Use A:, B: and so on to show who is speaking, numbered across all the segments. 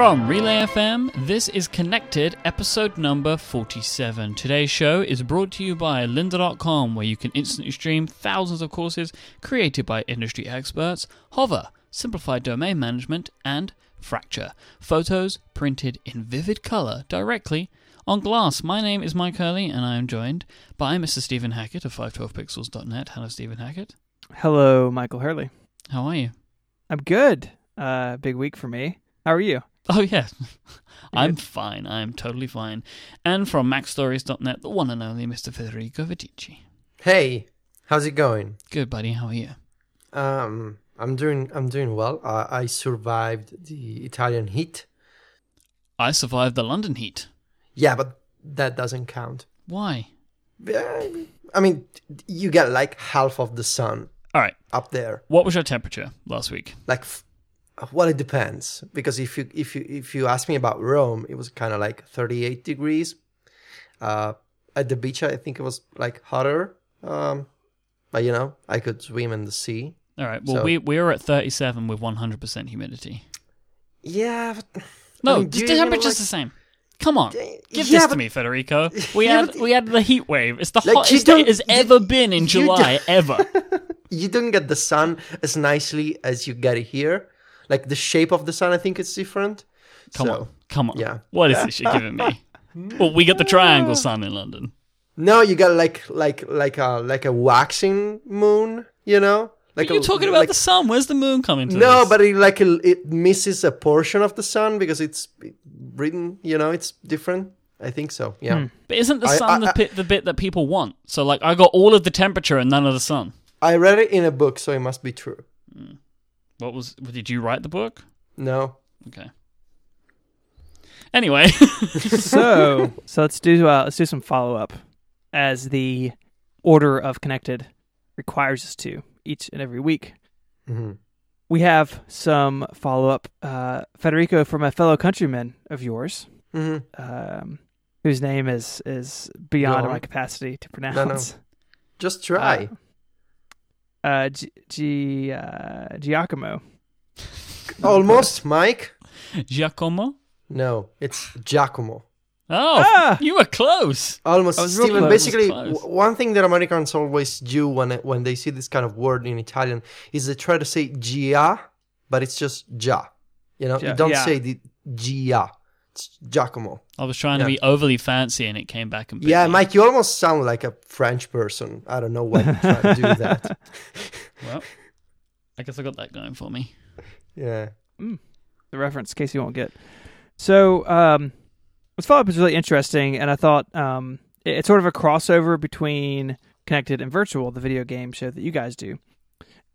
A: From Relay FM, this is Connected, episode number 47. Today's show is brought to you by lynda.com, where you can instantly stream thousands of courses created by industry experts, Hover, simplified domain management, and Fracture, photos printed in vivid color directly on glass. My name is Mike Hurley, and I am joined by Mr. Stephen Hackett of 512pixels.net. Hello, Stephen Hackett.
B: Hello, Michael Hurley.
A: How are you?
B: I'm good. Uh, big week for me. How are you?
A: Oh, yeah. I'm fine. I'm totally fine. And from MacStories.net, the one and only Mr. Federico Viticci.
C: Hey, how's it going?
A: Good, buddy. How are you?
C: Um, I'm doing I'm doing well. Uh, I survived the Italian heat.
A: I survived the London heat.
C: Yeah, but that doesn't count.
A: Why?
C: I mean, you get like half of the sun
A: All right.
C: up there.
A: What was your temperature last week?
C: Like, well, it depends because if you if you if you ask me about Rome, it was kind of like 38 degrees. Uh, at the beach, I think it was like hotter. Um, but you know, I could swim in the sea.
A: All right. Well,
C: So-
A: we we were at 37 with 100% humidity.
C: Yeah. But,
A: No,
C: I mean,
A: the
C: you even,
A: temperature's
C: like-
A: the same. Come on. Give
C: yeah,
A: this to me, Federico. We
C: Yeah,
A: had
C: but-
A: we had the heat wave. It's the
C: Like,
A: hottest it has ever been in July ever.
C: you don't get the sun as nicely as you get it here. Like the shape of the sun, I think it's different.
A: Come
C: So,
A: on. Come on.
C: yeah.
A: What is this you're giving me? Well, we got the triangle sun in London.
C: No, you got like like like a like a waxing moon. You know, like
A: But you're
C: a-
A: talking about
C: like-
A: the sun. Where's the moon coming to
C: No,
A: this?
C: but it like it misses a portion of the sun because it's written. You know, it's different. I think so. Yeah. Hmm.
A: But isn't the sun
C: I-
A: the, bit, the bit that people want? So, like, I got all of the temperature and none of the sun.
C: I read it in a book, so it must be true. Hmm.
A: What was? Did you write the book?
C: No.
A: Okay. Anyway,
B: so, so let's do uh, let's do some follow up, as the order of connected requires us to each and every week.
C: Mm-hmm.
B: We have some follow up, uh, Federico, from a fellow countryman of yours,
C: hmm
B: um, whose name is is beyond
C: Go on.
B: my capacity to pronounce.
C: Just try.
B: Uh, G, G uh, Giacomo.
C: Almost, Mike.
A: Giacomo.
C: No, it's Giacomo.
A: Oh,
B: Ah!
A: you were close.
C: Almost,
B: I
C: Stephen.
B: close.
C: Basically, w- one thing that Americans always do when when they see this kind of word in Italian is they try to say gia, but it's just ja. You know,
B: Ja-
C: you don't
B: yeah.
C: say the gia. It's Giacomo.
A: I was trying to be overly fancy, and it came back and
C: Yeah,
A: me.
C: Mike, you almost sound like a French person. I don't know why you try to do that.
A: Well, I guess I got that going for me.
C: Yeah.
B: the reference, in case you won't get. So, um, this follow up is really interesting, and I thought um, it- it's sort of a crossover between Connected and Virtual, the video game show that you guys do.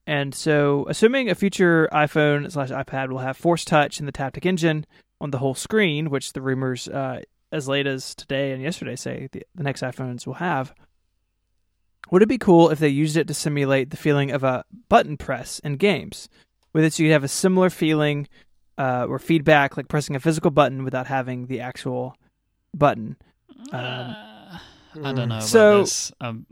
B: And so, assuming a future iPhone slash iPad will have Force Touch and the Taptic Engine on the whole screen, which the rumors uh, as late as today and yesterday say the, the next iPhones will have, would it be cool if they used it to simulate the feeling of a button press in games? With it, so you have a similar feeling uh, or feedback, like pressing a physical button without having the actual button. Um,
A: Uh, I don't know about
B: So-
A: this. Um,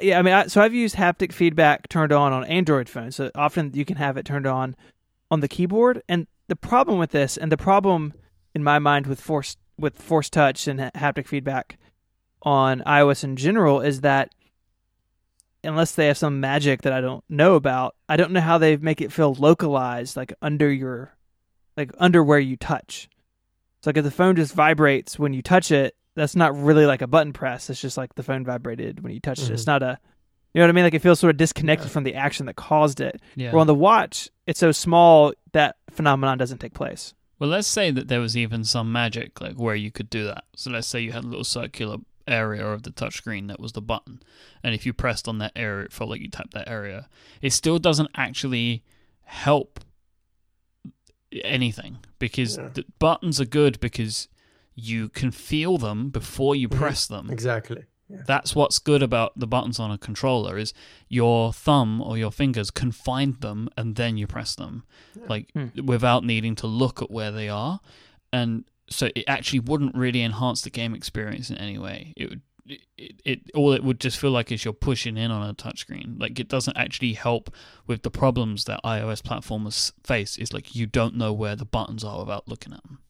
B: yeah, I mean, I, so I've used haptic feedback turned on on Android phones. So often you can have it turned on on the keyboard. And the problem with this, and the problem in my mind with force with force touch and haptic feedback on iOS in general, is that unless they have some magic that I don't know about, I don't know how they make it feel localized, like under your, like under where you touch. So like if the phone just vibrates when you touch it, that's not really like a button press. It's just like the phone vibrated when you touched it. It's mm-hmm. not a, you know what I mean? Like it feels sort of disconnected from the action that caused it.
A: yeah.
B: Where on the watch, it's so small that phenomenon doesn't take place.
A: Well, let's say that there was even some magic, like where you could do that. So let's say you had a little circular area of the touchscreen that was the button, and if you pressed on that area, it felt like you tapped that area. It still doesn't actually help anything because
C: Yeah.
A: the buttons are good because you can feel them before you
C: Mhm.
A: press them.
C: Exactly. Yeah.
A: That's what's good about the buttons on a controller is your thumb or your fingers can find them and then you press them, like
B: Hmm.
A: without needing to look at where they are, and so it actually wouldn't really enhance the game experience in any way. It would it, it all it would just feel like is you're pushing in on a touchscreen. Like it doesn't actually help with the problems that iOS platformers face. Is like you don't know where the buttons are without looking at them.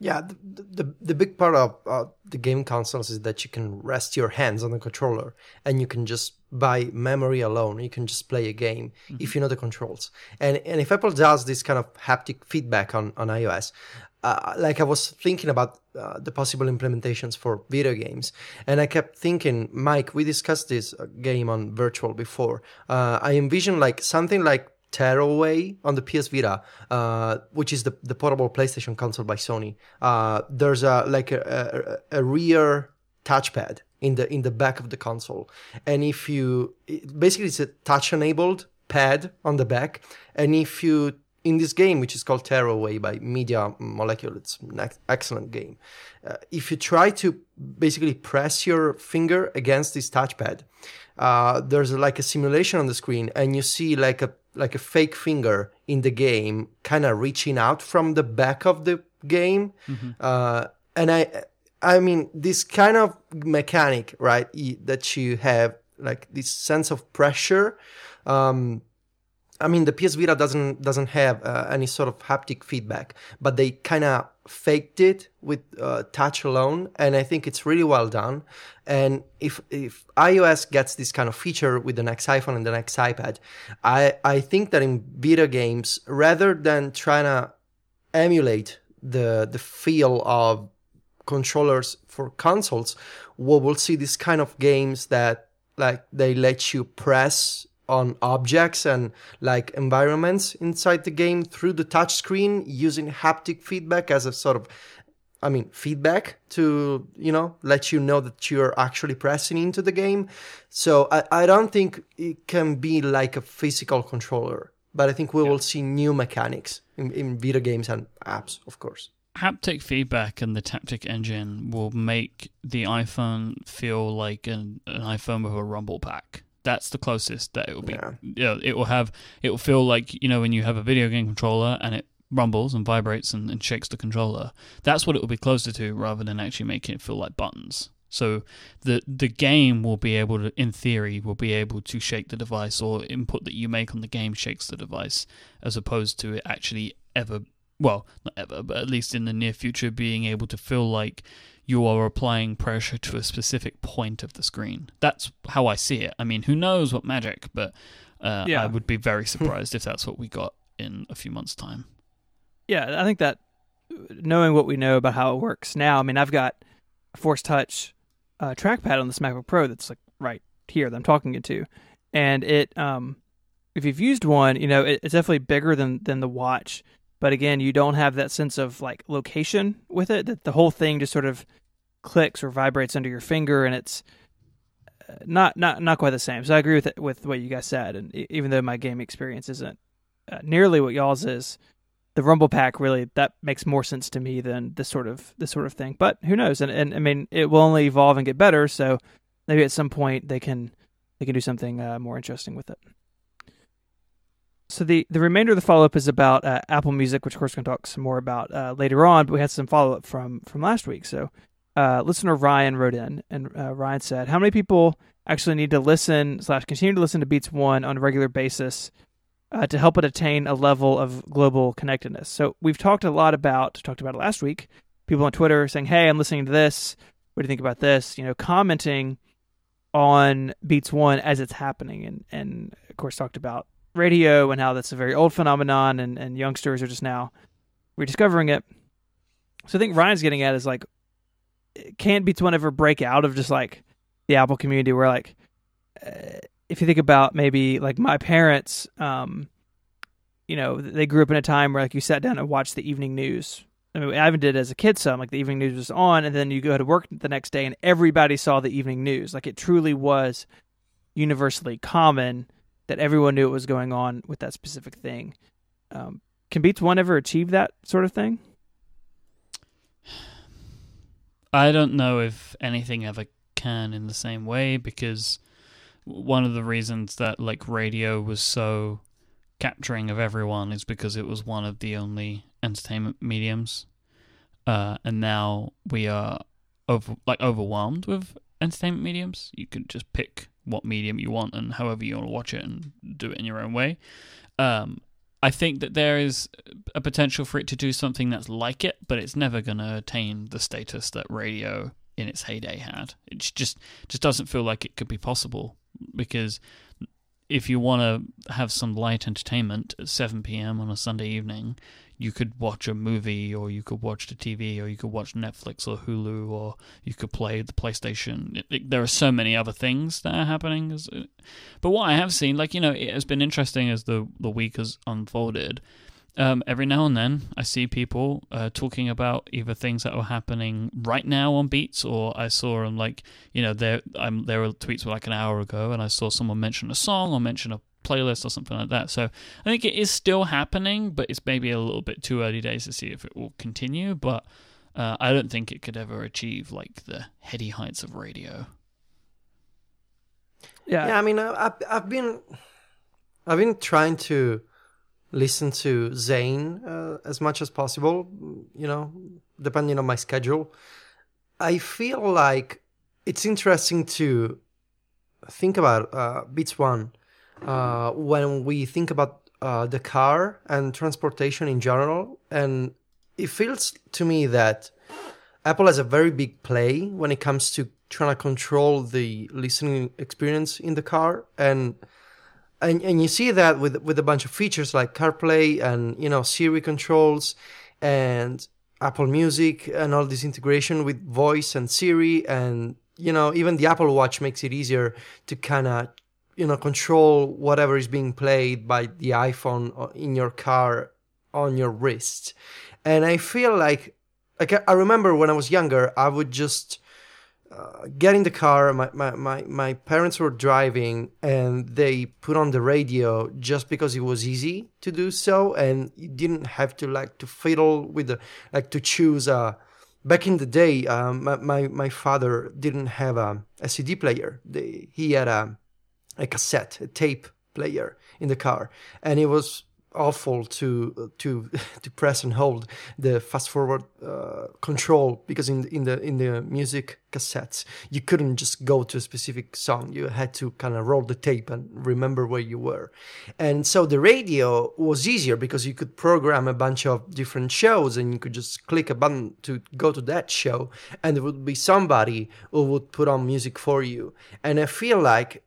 C: Yeah, the, the, the big part of uh, the game consoles is that you can rest your hands on the controller and you can just by memory alone you can just play a game mm-hmm. if you know the controls. And and if Apple does this kind of haptic feedback on on iOS, uh, like I was thinking about uh, the possible implementations for video games, and I kept thinking, Mike, we discussed this uh, game on virtual before. Uh, I envision like something like Tearaway on the PS Vita, uh, which is the, the portable PlayStation console by Sony. Uh, there's a like a, a, a, rear touchpad in the in the back of the console, and if you basically it's a touch enabled pad on the back, and if you in this game, which is called Tearaway by Media Molecule, it's an excellent game. Uh, if you try to basically press your finger against this touchpad, uh, there's like a simulation on the screen, and you see like a like a fake finger in the game, kind of reaching out from the back of the game. Mm-hmm. Uh, and I, I mean, this kind of mechanic, right, that you have, like this sense of pressure. Um, I mean, the PS Vita doesn't doesn't have uh, any sort of haptic feedback, but they kind of faked it with uh, touch alone, and I think it's really well done. And if if iOS gets this kind of feature with the next iPhone and the next iPad, I I think that in video games, rather than trying to emulate the the feel of controllers for consoles, we will see this kind of games that like they let you press on objects and like environments inside the game through the touchscreen using haptic feedback as a sort of I mean, feedback to, you know, let you know that you're actually pressing into the game. So I, I don't think it can be like a physical controller, but I think we yeah. will see new mechanics in, in video games and apps, of course.
A: Haptic feedback and the Taptic engine will make the iPhone feel like an, an iPhone with a rumble pack that's the closest that it will be. Yeah. You know, it will have it will feel like you know when you have a video game controller and it rumbles and vibrates and, and shakes the controller. That's what it will be closer to, rather than actually making it feel like buttons. So the the game will be able to, in theory, will be able to shake the device, or input that you make on the game shakes the device, as opposed to it actually ever, well, not ever, but at least in the near future, being able to feel like you are applying pressure to a specific point of the screen. That's how I see it. I mean, who knows what magic, but uh, yeah. I would be very surprised if that's what we got in a few months' time.
B: Yeah, I think that knowing what we know about how it works now, I mean, I've got a Force Touch uh, trackpad on this MacBook Pro that's like right here that I'm talking into, and it, um, if you've used one, you know, it, it's definitely bigger than than the watch. But again, you don't have that sense of like location with it. That the whole thing just sort of clicks or vibrates under your finger, and it's uh, not not not quite the same. So I agree with it, with what you guys said, and even though my game experience isn't uh, nearly what y'all's is, the Rumble Pack really that makes more sense to me than this sort of this sort of thing. But who knows? And and I mean, it will only evolve and get better. So maybe at some point they can they can do something uh, more interesting with it. So the, the remainder of the follow up is about uh, Apple Music, which of course we're going to talk some more about uh, later on. But we had some follow up from from last week. So uh, listener Ryan wrote in, and uh, Ryan said, "How many people actually need to listen slash continue to listen to Beats One on a regular basis uh, to help it attain a level of global connectedness?" So we've talked a lot about talked about it last week. People on Twitter saying, "Hey, I'm listening to this. What do you think about this?" You know, commenting on Beats One as it's happening, and and of course talked about radio and how that's a very old phenomenon, and and youngsters are just now rediscovering it. So I think Ryan's getting at is like can't Beats One ever break out of just like the Apple community where like uh, if you think about maybe like my parents um you know they grew up in a time where like you sat down and watched the evening news I mean, I even did as a kid some like the evening news was on and then you go to work the next day and everybody saw the evening news like it truly was universally common that everyone knew what was going on with that specific thing. Um, can beats one ever achieve that sort of thing?
A: I don't know if anything ever can in the same way because one of the reasons that like radio was so capturing of everyone is because it was one of the only entertainment mediums, uh, and now we are over like overwhelmed with entertainment mediums. You can just pick what medium you want and however you want to watch it and do it in your own way. Um, I think that there is a potential for it to do something that's like it, but it's never going to attain the status that radio in its heyday had. It just just doesn't feel like it could be possible because if you want to have some light entertainment at 7 p.m. on a Sunday evening, you could watch a movie or you could watch the TV or you could watch Netflix or Hulu or you could play the PlayStation. It, it, there are so many other things that are happening. But what I have seen, like, you know, it has been interesting as the, the week has unfolded. Um, every now and then, I see people uh, talking about either things that are happening right now on Beats, or I saw them like, you know, there I'm, there were tweets were like an hour ago, and I saw someone mention a song or mention a playlist or something like that. So I think it is still happening, but it's maybe a little bit too early days to see if it will continue. But uh, I don't think it could ever achieve like the heady heights of radio.
C: Yeah, yeah. I mean, I've I've been I've been trying to listen to Zane uh, as much as possible. You know, depending on my schedule. I feel like it's interesting to think about uh, Beats One uh, when we think about uh, the car and transportation in general. And it feels to me that Apple has a very big play when it comes to trying to control the listening experience in the car. And and, and you see that with with a bunch of features like CarPlay and you know Siri controls and Apple Music and all this integration with voice and Siri and you know even the Apple Watch makes it easier to kind of you know control whatever is being played by the iphone in your car on your wrist. And i feel like like i remember when i was younger i would just uh, get in the car my, my, my, my parents were driving and they put on the radio just because it was easy to do so and you didn't have to like to fiddle with the like to choose a back in the day um, my, my, my father didn't have a, a cd player. They, he had a a cassette, a tape player in the car, and it was awful to to to press and hold the fast forward uh, control because in in the in the music cassettes you couldn't just go to a specific song. You had to kind of roll the tape and remember where you were. And so the radio was easier because you could program a bunch of different shows and you could just click a button to go to that show and there would be somebody who would put on music for you. And i feel like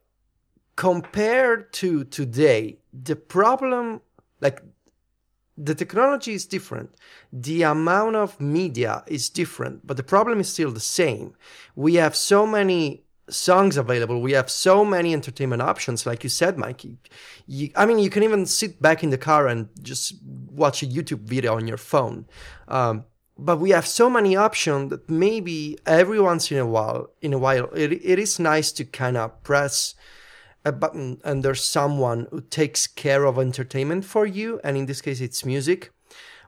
C: compared to today, the problem, like the technology is different. The amount of media is different, but the problem is still the same. We have so many songs available. We have so many entertainment options. Like you said, Mikey, you, I mean, you can even sit back in the car and just watch a YouTube video on your phone. Um, but we have so many options that maybe every once in a while, in a while, it, it is nice to kind of press a button and there's someone who takes care of entertainment for you and in this case it's music.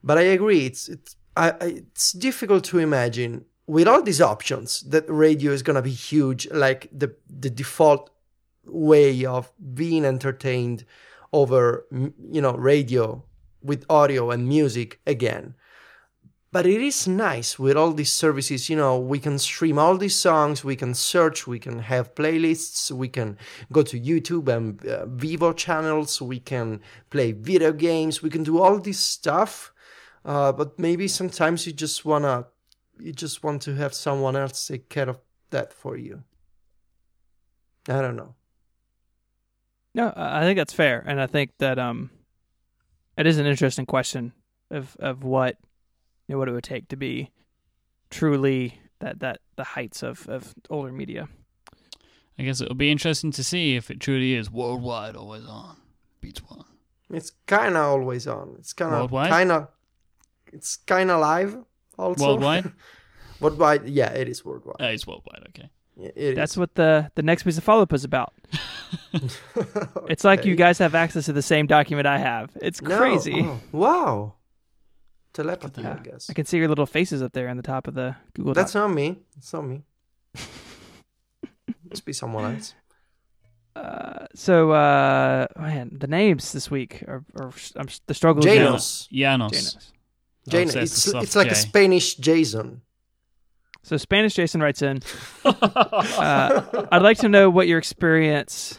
C: But i agree it's it's I, it's difficult to imagine with all these options that radio is to be huge like the the default way of being entertained over you know radio with audio and music again but it is nice with all these services you know we can stream all these songs we can search we can have playlists we can go to youtube and uh, Vevo channels we can play video games we can do all this stuff uh, but maybe sometimes you just wanna you just want to have someone else take care of that for you. I don't know.
B: No i think that's fair and i think that um it is an interesting question of of what know, what it would take to be truly that that the heights of of older media.
A: I guess it'll be interesting to see if it truly is worldwide, always on. Beats one.
C: It's kind of always on. It's kind of kind of. It's kind of live. Also
A: worldwide.
C: worldwide, yeah, it is worldwide.
A: Uh, it's worldwide. Okay.
C: Yeah,
B: That's is. what the the next piece of follow up is about. okay. It's like you guys have access to the same document I have. It's crazy.
C: No. Oh, wow telepathy, I guess.
B: I can see your little faces up there on the top of the Google.
C: That's Doc. not me. It's not me. Must be someone else.
B: Uh, so uh, man, the names this week are, are um, the struggle.
C: Janos.
A: Janos. Janos.
C: Janos. It's, it's like J. a Spanish Jason.
B: So Spanish Jason writes in. uh, I'd like to know what your experience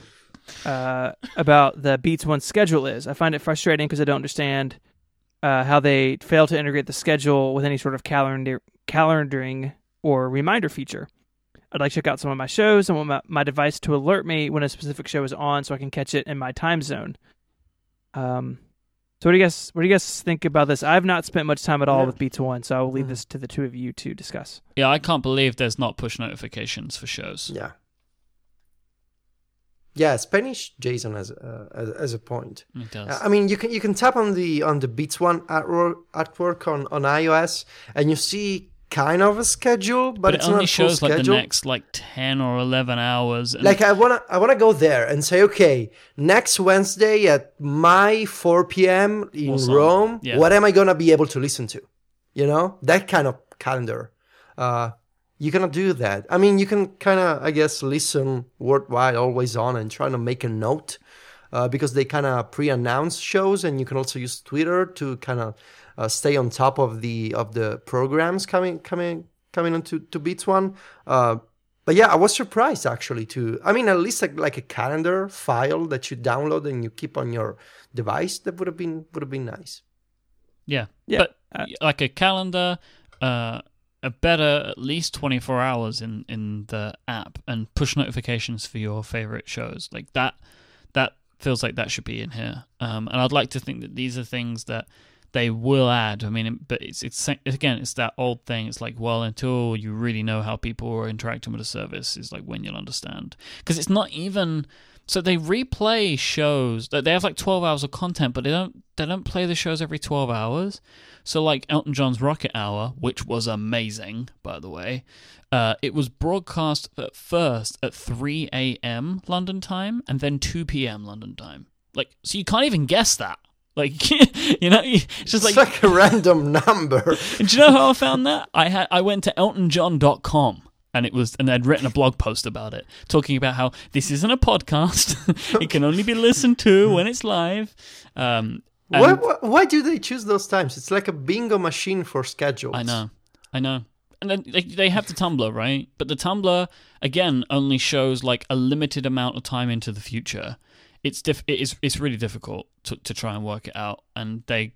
B: uh, about the Beats One schedule is. I find it frustrating because I don't understand uh, how they fail to integrate the schedule with any sort of calendar calendaring or reminder feature. I'd like to check out some of my shows and want my, my device to alert me when a specific show is on, so I can catch it in my time zone. Um, so what do you guys what do you guys think about this? I've not spent much time at all
C: Yeah.
B: with Beats One, so I will leave
C: Mhm.
B: this to the two of you to discuss.
A: Yeah, I can't believe there's not push notifications for shows.
C: Yeah. Yeah, Spanish Jason has uh, as, as a point.
A: It does.
C: I mean, you can you can tap on the on the Beats One artwork, on on iOS, and you see kind of a schedule, but,
A: but,
C: it's
A: it only
C: not full
A: shows like the
C: schedule.
A: next like ten or eleven hours. And
C: Like I wanna I wanna go there and say, okay, next Wednesday at my 4 p.m. in
A: on?
C: Rome,
A: Yeah.
C: what am I gonna be able to listen to? You know, that kind of calendar. Uh, you cannot do that. I mean, you can kind of, I guess, listen worldwide, always on, and try to make a note uh, because they kind of pre-announce shows, and you can also use Twitter to kind of uh, stay on top of the of the programs coming coming coming onto to Beats One. Uh, but yeah, I was surprised actually to. I mean, at least like, like a calendar file that you download and you keep on your device. That would have been would have been nice.
A: yeah,
B: Yeah,
A: but
B: uh,
A: like a calendar, uh, a better at least twenty four hours in in the app, and push notifications for your favorite shows like that. That feels like that should be in here. Um, and I'd like to think that these are things that they will add. I mean, but it's it's again, it's that old thing. It's like, well, until you really know how people are interacting with a service, is like when you'll understand. Because it's not even. So they replay shows. They have like twelve hours of content, but they don't. They don't play the shows every twelve hours. So like Elton John's Rocket Hour, which was amazing, by the way. Uh, it was broadcast at first at 3 a.m. London time and then 2 p.m. London time. Like, so you can't even guess that. Like, you know, it's just
C: It's
A: like,
C: like a random number.
A: do you know how I found that? I had I went to eltonjohn.com and it was and they'd written a blog post about it, talking about how this isn't a podcast. it can only be listened to when it's live. Um,
C: Why, why, why do they choose those times? It's like a bingo machine for schedules.
A: I know, I know. And then they, they have the Tumblr, right? But the Tumblr again only shows like a limited amount of time into the future. It's diff- it is it's really difficult to to try and work it out. And they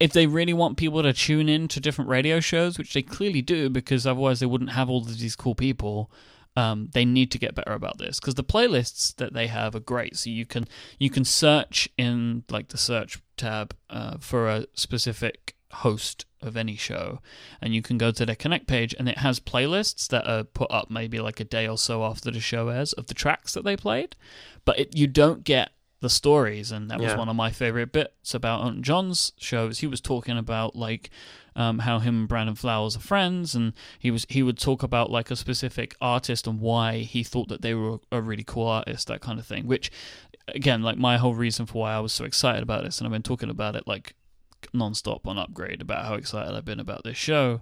A: if they really want people to tune in to different radio shows, which they clearly do, because otherwise they wouldn't have all of these cool people. Um, they need to get better about this because the playlists that they have are great. So you can you can search in like the search tab uh, for a specific host of any show, and you can go to their Connect page, and it has playlists that are put up maybe like a day or so after the show airs of the tracks that they played, but it, you don't get the stories, and that was
C: Yeah.
A: one of my favorite bits about Elton John's shows. He was talking about like um, how him and Brandon Flowers are friends, and he was he would talk about like a specific artist and why he thought that they were a really cool artist, that kind of thing. Which, again, like my whole reason for why I was so excited about this, and I've been talking about it like nonstop on Upgrade about how excited I've been about this show,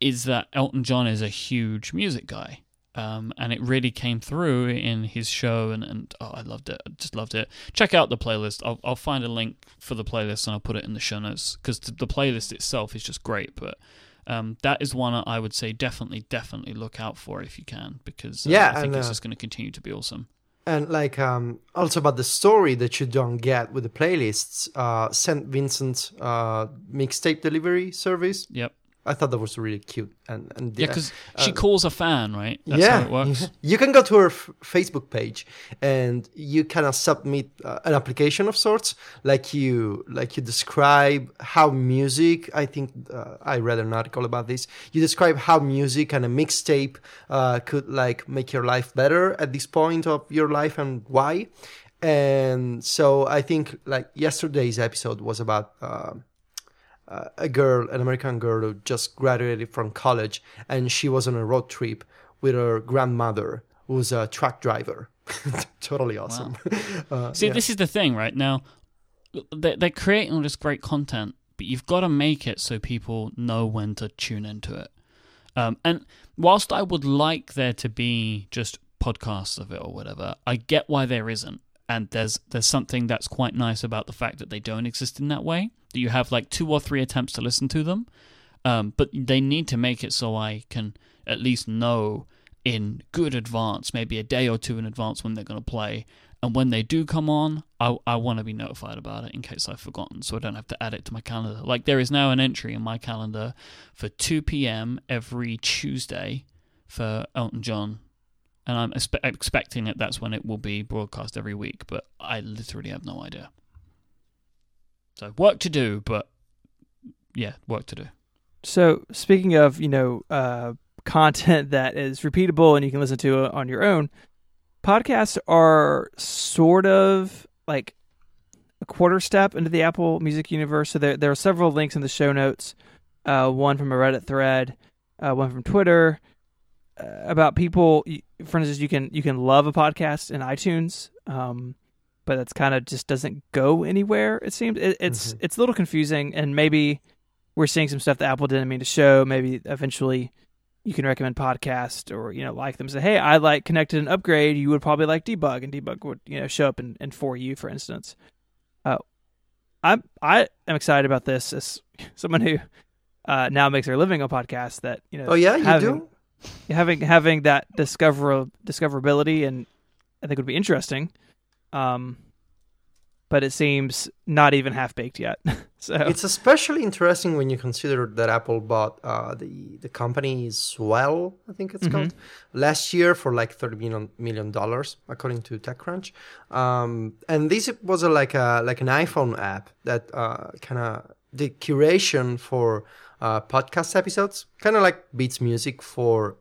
A: is that Elton John is a huge music guy. Um, and it really came through in his show, and, and oh, I loved it. I just loved it. Check out the playlist. I'll, I'll find a link for the playlist and I'll put it in the show notes because the, the playlist itself is just great. But um, that is one I would say definitely, definitely look out for if you can because uh,
C: Yeah,
A: I think
C: and,
A: it's
C: uh,
A: just going to continue to be awesome.
C: And like um, also about the story that you don't get with the playlists, uh, St. Vincent uh, mixtape delivery service.
A: Yep.
C: I thought that was really cute. And and
A: Yeah, because she
C: uh,
A: calls a fan, right? That's
C: yeah,
A: how it works.
C: You can go to her f- Facebook page and you kind of submit uh, an application of sorts, like you like you describe how music. I think uh, I read an article about this. You describe how music and a mixtape uh, could like make your life better at this point of your life and why. And so I think like yesterday's episode was about. Uh, a girl, an American girl who just graduated from college, and she was on a road trip with her grandmother, who's a truck driver. totally awesome. Uh,
A: See,
C: yeah.
A: this is the thing, right? Now, they're, they're creating all this great content, but you've got to make it so people know when to tune into it. Um, and whilst I would like there to be just podcasts of it or whatever, I get why there isn't. And there's there's something that's quite nice about the fact that they don't exist in that way. That you have like two or three attempts to listen to them, Um, but they need to make it so I can at least know in good advance, maybe a day or two in advance when they're going to play. And when they do come on, I, I want to be notified about it in case I've forgotten so I don't have to add it to my calendar. Like there is now an entry in my calendar for 2 p.m. every Tuesday for Elton John. And I'm expe- expecting that that's when it will be broadcast every week, but I literally have no idea. So work to do, but yeah, work to do.
B: So speaking of, you know, uh, content that is repeatable and you can listen to on your own, podcasts are sort of like a quarter step into the Apple Music universe. So there there are several links in the show notes. Uh, one from a Reddit thread, uh, one from Twitter, about people. For instance, you can you can love a podcast in iTunes, um, but that's kind of just doesn't go anywhere. It seems it, it's
C: Mhm.
B: it's a little confusing, and maybe we're seeing some stuff that Apple didn't mean to show. Maybe eventually you can recommend podcasts or you know like them. Say, hey, I like Connected and Upgrade. You would probably like Debug, and Debug would you know show up in, in for you, for instance. Uh, I'm I am excited about this as someone who uh, now makes their living on podcasts. That you know,
C: Oh yeah, you
B: having,
C: do.
B: Having having that discover discoverability and I think it would be interesting. Um, but it seems not even half baked yet. so
C: It's especially interesting when you consider that Apple bought uh, the the company Swell, I think it's
B: Mhm.
C: called, last year for like thirty million million dollars, according to TechCrunch. Um, and this was a, like a like an iPhone app that uh, kind of the curation for uh, podcast episodes, kind of like Beats Music for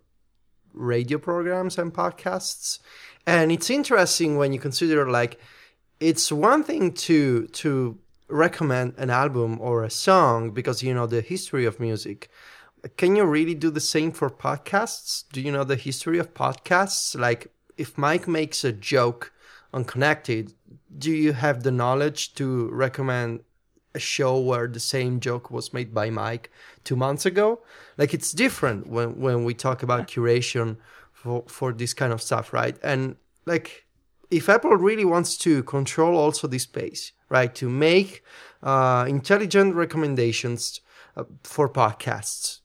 C: radio programs and podcasts. And it's interesting when you consider like it's one thing to to recommend an album or a song because you know the history of music. Can you really do the same for podcasts? Do you know the history of podcasts? Like if Mike makes a joke on Connected, do you have the knowledge to recommend a show where the same joke was made by Mike two months ago? Like it's different when when we talk about curation for for this kind of stuff, right? And like if Apple really wants to control also this space, right, to make uh, intelligent recommendations uh, for podcasts,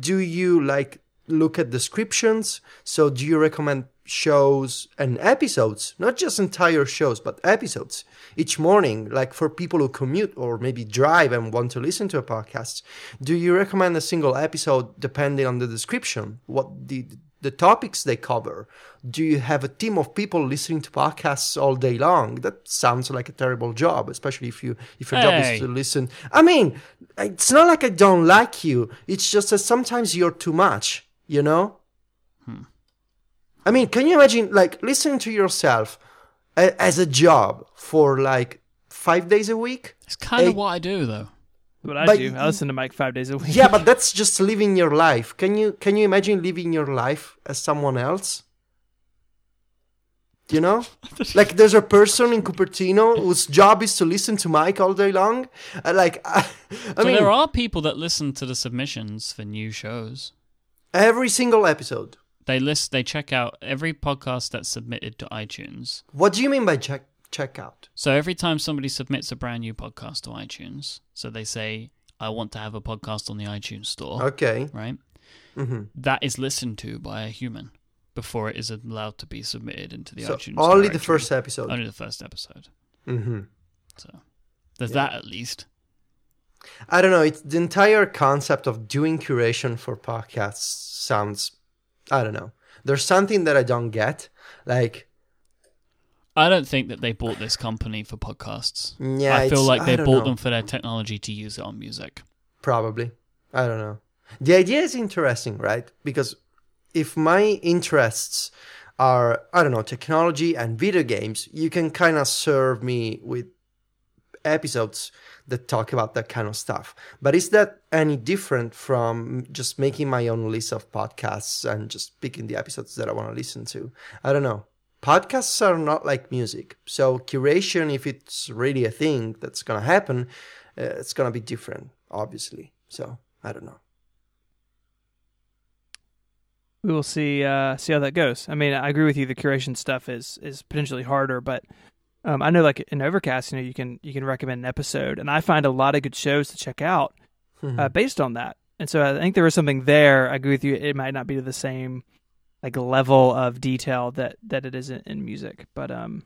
C: do you like look at descriptions? So do you recommend shows and episodes, not just entire shows, but episodes each morning, like for people who commute or maybe drive and want to listen to a podcast? Do you recommend a single episode depending on the description, what the the topics they cover? Do you have a team of people listening to podcasts all day long? That sounds like a terrible job, especially if you if your job
A: Hey.
C: is to listen. I mean, it's not like I don't like you. It's just that sometimes you're too much, you know? Hmm. I mean, can you imagine like listening to yourself a- as a job for like five days a week?
A: It's kind of
C: Hey.
A: what I do, though.
B: what I
C: but
B: do, I listen to Mike five days a week.
C: Yeah, but that's just living your life. Can you can you imagine living your life as someone else? You know, like there's a person in Cupertino whose job is to listen to Mike all day long. Uh, Like, I, I
A: so
C: mean,
A: there are people that listen to the submissions for new shows.
C: every single episode.
A: They list, they check out every podcast that's submitted to iTunes.
C: What do you mean by check checkout?
A: So every time somebody submits a brand new podcast to iTunes, so they say, "I want to have a podcast on the iTunes store,"
C: Okay.
A: right?
C: hmm
A: That is listened to by a human before it is allowed to be submitted into the
C: So
A: iTunes.
C: only the first episode.
A: only the first episode.
C: hmm
A: So there's
C: Yeah.
A: that at least.
C: I don't know. It's the entire concept of doing curation for podcasts sounds. I don't know. There's something that I don't get. Like,
A: I don't think that they bought this company for podcasts.
C: yeah,
A: I feel like they bought
C: know.
A: them for their technology to use it on music.
C: Probably. I don't know. The idea is interesting, right? Because if my interests are, I don't know, technology and video games, you can kind of serve me with episodes that talk about that kind of stuff. But is that any different from just making my own list of podcasts and just picking the episodes that I want to listen to? I don't know. Podcasts are not like music. So curation, if it's really a thing that's going to happen, uh, it's going to be different, obviously. So I don't know.
B: we will see uh, see how that goes. I mean, I agree with you. The curation stuff is is potentially harder, but um, I know like in Overcast, you know, you can you can recommend an episode, and I find a lot of good shows to check out
C: Hmm.
B: uh, based on that. and so I think there was something there. I agree with you. It might not be to the same like level of detail that that it is in, in music, but um,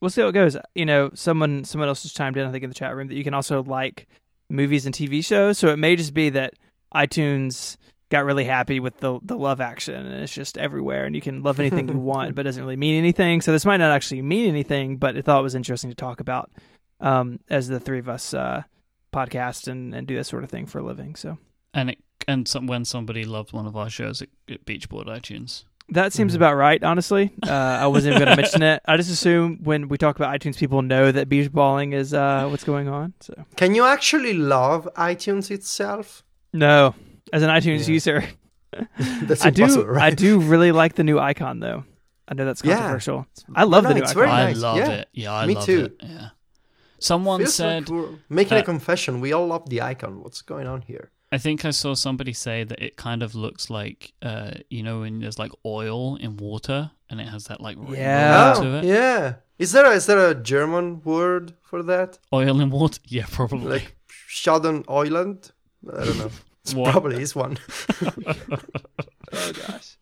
B: we'll see how it goes. You know, someone someone else has chimed in. I think in the chat room that you can also like movies and TV shows. So it may just be that iTunes got really happy with the the love action and it's just everywhere and you can love anything you want but it doesn't really mean anything so this might not actually mean anything but i thought it was interesting to talk about um, as the three of us uh, podcast and, and do this sort of thing for a living so
A: And it and some, when somebody loved one of our shows, it, it beachballed iTunes.
B: that seems
C: Mhm.
B: about right honestly uh, i wasn't even going to mention it i just assume when we talk about itunes people know that beach balling is uh, what's going on so
C: Can you actually love iTunes itself?
B: no as an itunes
C: Yeah.
B: user
C: That's
B: i do
C: right?
B: i do really like the new icon though i know that's
C: Yeah.
B: controversial I love
C: No,
B: the new icon.
C: very
A: I
C: nice.
A: love
C: yeah.
A: it. Yeah, I
C: Me
A: love
C: too.
A: it. Yeah. Someone
C: Feels
A: said,
C: like we're making
A: uh,
C: a confession. We all love the icon. What's going on here?
A: I think I saw somebody say that it kind of looks like, uh, you know, when there's like oil in water and it has that like rainbow
B: Yeah.
A: to
C: oh,
A: it.
C: yeah. Is there a, is there a German word for that?
A: Oil in water? Yeah, probably.
C: Like Schaden Island? I don't know. It's
A: What?
C: probably is one.
B: Oh gosh.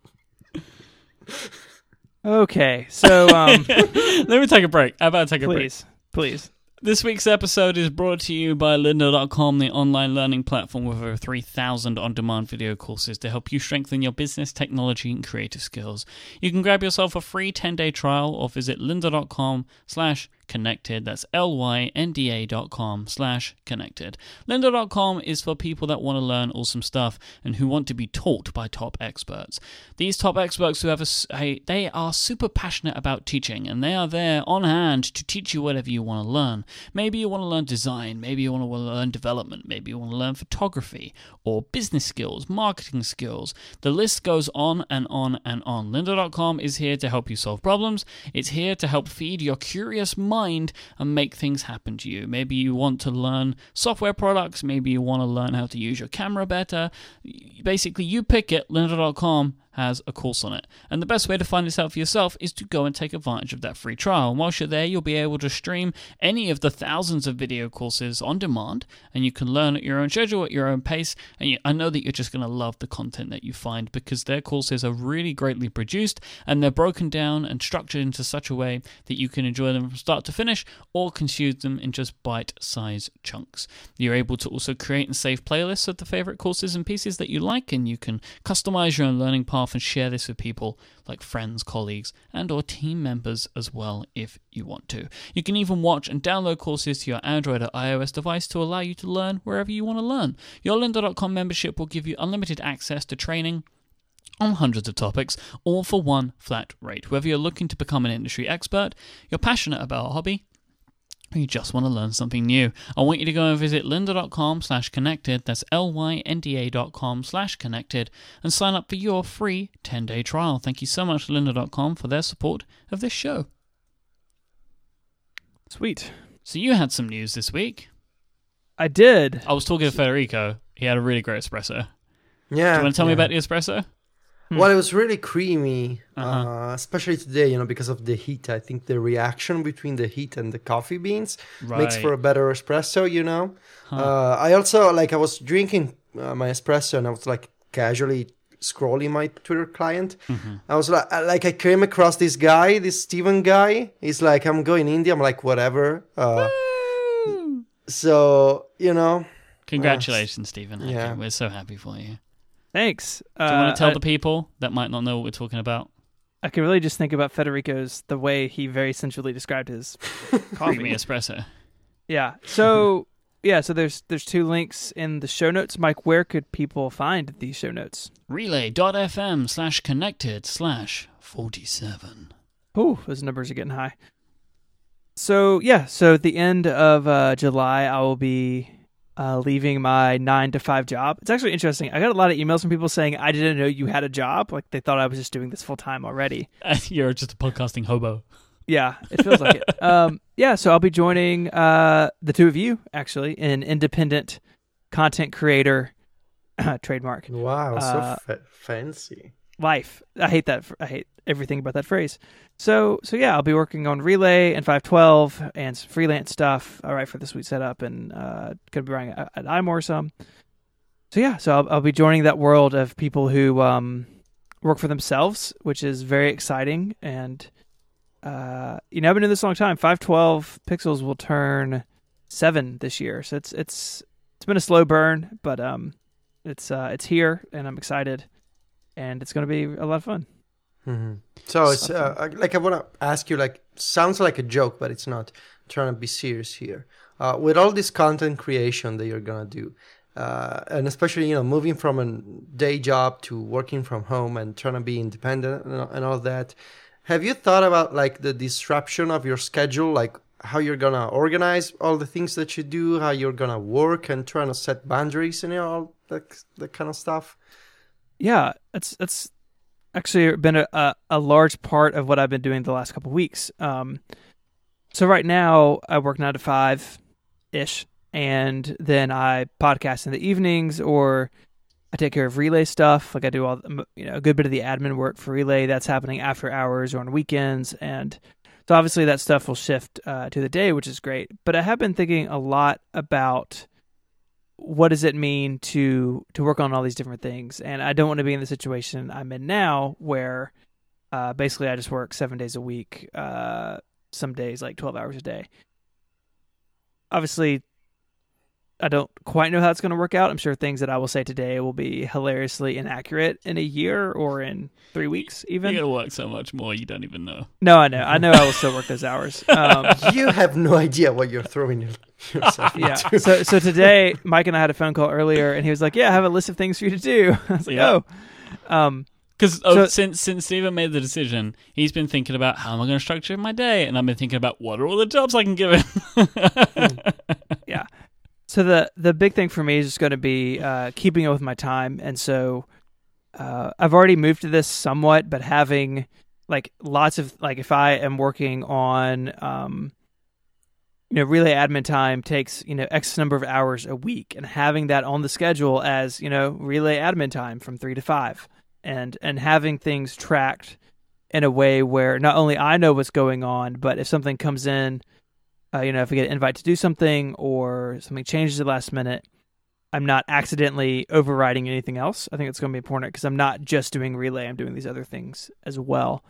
B: Okay, so um,
A: Let me take a break. How about I take a break?
B: please, please.
A: This week's episode is brought to you by lynda.com, the online learning platform with over 3,000 on demand video courses to help you strengthen your business, technology, and creative skills. You can grab yourself a free 10 day trial or visit lynda.com slash connected. That's lynda.com slash connected. Lynda.com is for people that want to learn awesome stuff and who want to be taught by top experts. These top experts who have a, they are super passionate about teaching and they are there on hand to teach you whatever you want to learn. Maybe you want to learn design, maybe you want to learn development, maybe you want to learn photography or business skills, marketing skills. The list goes on and on and on. Lynda.com is here to help you solve problems. It's here to help feed your curious mind and make things happen to you. Maybe you want to learn software products, maybe you want to learn how to use your camera better. Basically, you pick it, lynda.com has a course on it. And the best way to find this out for yourself is to go and take advantage of that free trial. And whilst you're there, you'll be able to stream any of the thousands of video courses on demand, and you can learn at your own schedule, at your own pace. And you, I know that you're just going to love the content that you find because their courses are really greatly produced and they're broken down and structured into such a way that you can enjoy them from start to finish or consume them in just bite sized chunks. You're able to also create and save playlists of the favorite courses and pieces that you like, and you can customize your own learning path and share this with people like friends, colleagues, and or team members as well if you want to. You can even watch and download courses to your Android or iOS device to allow you to learn wherever you want to learn. Your lynda.com membership will give you unlimited access to training on hundreds of topics, all for one flat rate. Whether you're looking to become an industry expert, you're passionate about a hobby, you just want to learn something new, I want you to go and visit lynda.com slash connected, that's L-Y-N-D-A dot com slash connected, and sign up for your free 10-day trial. Thank you so much to lynda.com for their support of this show.
B: Sweet.
A: So you had some news this week.
B: I did.
A: I was talking to Federico. He had a really great espresso.
C: Yeah.
A: Do you want to tell me about the espresso?
B: Hmm.
C: Well, it was really creamy, uh
A: Uh-huh.
C: especially today, you know, because of the heat. I think the reaction between the heat and the coffee beans
A: Right.
C: makes for a better espresso, you know.
A: Huh.
C: Uh, I also, like, I was drinking uh, my espresso and I was, like, casually scrolling my Twitter client.
A: Mhm.
C: I was like, I- like, I came across this guy, this Stephen guy. He's like, I'm going indie. I'm like, whatever. Uh, so, you know,
A: Congratulations, Stephen. Okay,
C: Yeah.
A: We're so happy for you.
B: Thanks.
A: Do you want to tell
B: I,
A: the people that might not know what we're talking about?
B: I can really just think about Federico's the way he very sensually described his
A: Creamy
B: coffee.
A: espresso.
B: yeah. So yeah. So there's there's two links in the show notes. Mike, where could people find these show notes?
A: Relay.fm slash connected slash 47.
B: Ooh, those numbers are getting high. So yeah, so at the end of uh, July, I will be uh, leaving my nine to five job. It's actually interesting. I got a lot of emails from people saying I didn't know you had a job. Like they thought I was just doing this full time already.
A: You're just a podcasting hobo.
B: Yeah, it feels like it. Um, yeah, so I'll be joining uh, the two of you actually, an independent content creator trademark
C: wow,
B: Uh,
C: so fa- fancy.
B: life. I hate that. I hate everything about that phrase. So, so yeah, I'll be working on Relay and 512 and some freelance stuff. All right, for the Sweet Setup, and uh, gonna be running at, iMore some. so yeah, so I'll, I'll be joining that world of people who um, work for themselves, which is very exciting. And uh, you know, I've been doing this a long time. Five twelve pixels will turn seven this year, so it's it's it's been a slow burn, but um, it's uh, it's here, and I'm excited, and it's going to be a lot of fun.
C: Mm-hmm. So it's uh, like I want to ask you, like, sounds like a joke, but it's not. I'm trying to be serious here. Uh, with all this content creation that you're gonna do, uh, and especially you know moving from a day job to working from home and trying to be independent and, all that, have you thought about like the disruption of your schedule, like how you're gonna organize all the things that you do, how you're gonna work, and trying to set boundaries and you know, all that that kind of stuff?
B: Yeah, that's that's actually been a, a, a, large part of what I've been doing the last couple weeks. Um, so right now I work nine to five ish, and then I podcast in the evenings or I take care of relay stuff. Like I do all you know a good bit of the admin work for relay that's happening after hours or on weekends, and so obviously that stuff will shift uh, to the day, which is great. But I have been thinking a lot about what does it mean to to work on all these different things? And i don't want to be in the situation i'm in now where uh, basically i just work seven days a week uh, some days like 12 hours a day. Obviously I don't quite know how it's going to work out. I'm sure things that I will say today will be hilariously inaccurate in a year or in three weeks, even.
A: You're going to work so much more, you don't even know.
B: No, I know. I know I will still work those hours. Um,
C: you have no idea what you're throwing yourself
B: Yeah. So, so today, Mike and I had a phone call earlier, and he was like, Yeah, I have a list of things for you to do. I was like, yeah. Oh. Um,
A: because oh, so, since since Stephen made the decision, he's been thinking about how am I going to structure my day, and I've been thinking about what are all the jobs I can give him.
B: yeah, so the the big thing for me is just going to be uh, keeping up with my time, and so uh, I've already moved to this somewhat, but having like lots of like if I am working on um, you know relay admin time takes you know x number of hours a week, and having that on the schedule as you know relay admin time from three to five, and and having things tracked in a way where not only I know what's going on, but if something comes in uh, you know, if I get an invite to do something or something changes at the last minute, I'm not accidentally overriding anything else. I think it's going to be important because I'm not just doing relay; I'm doing these other things as well.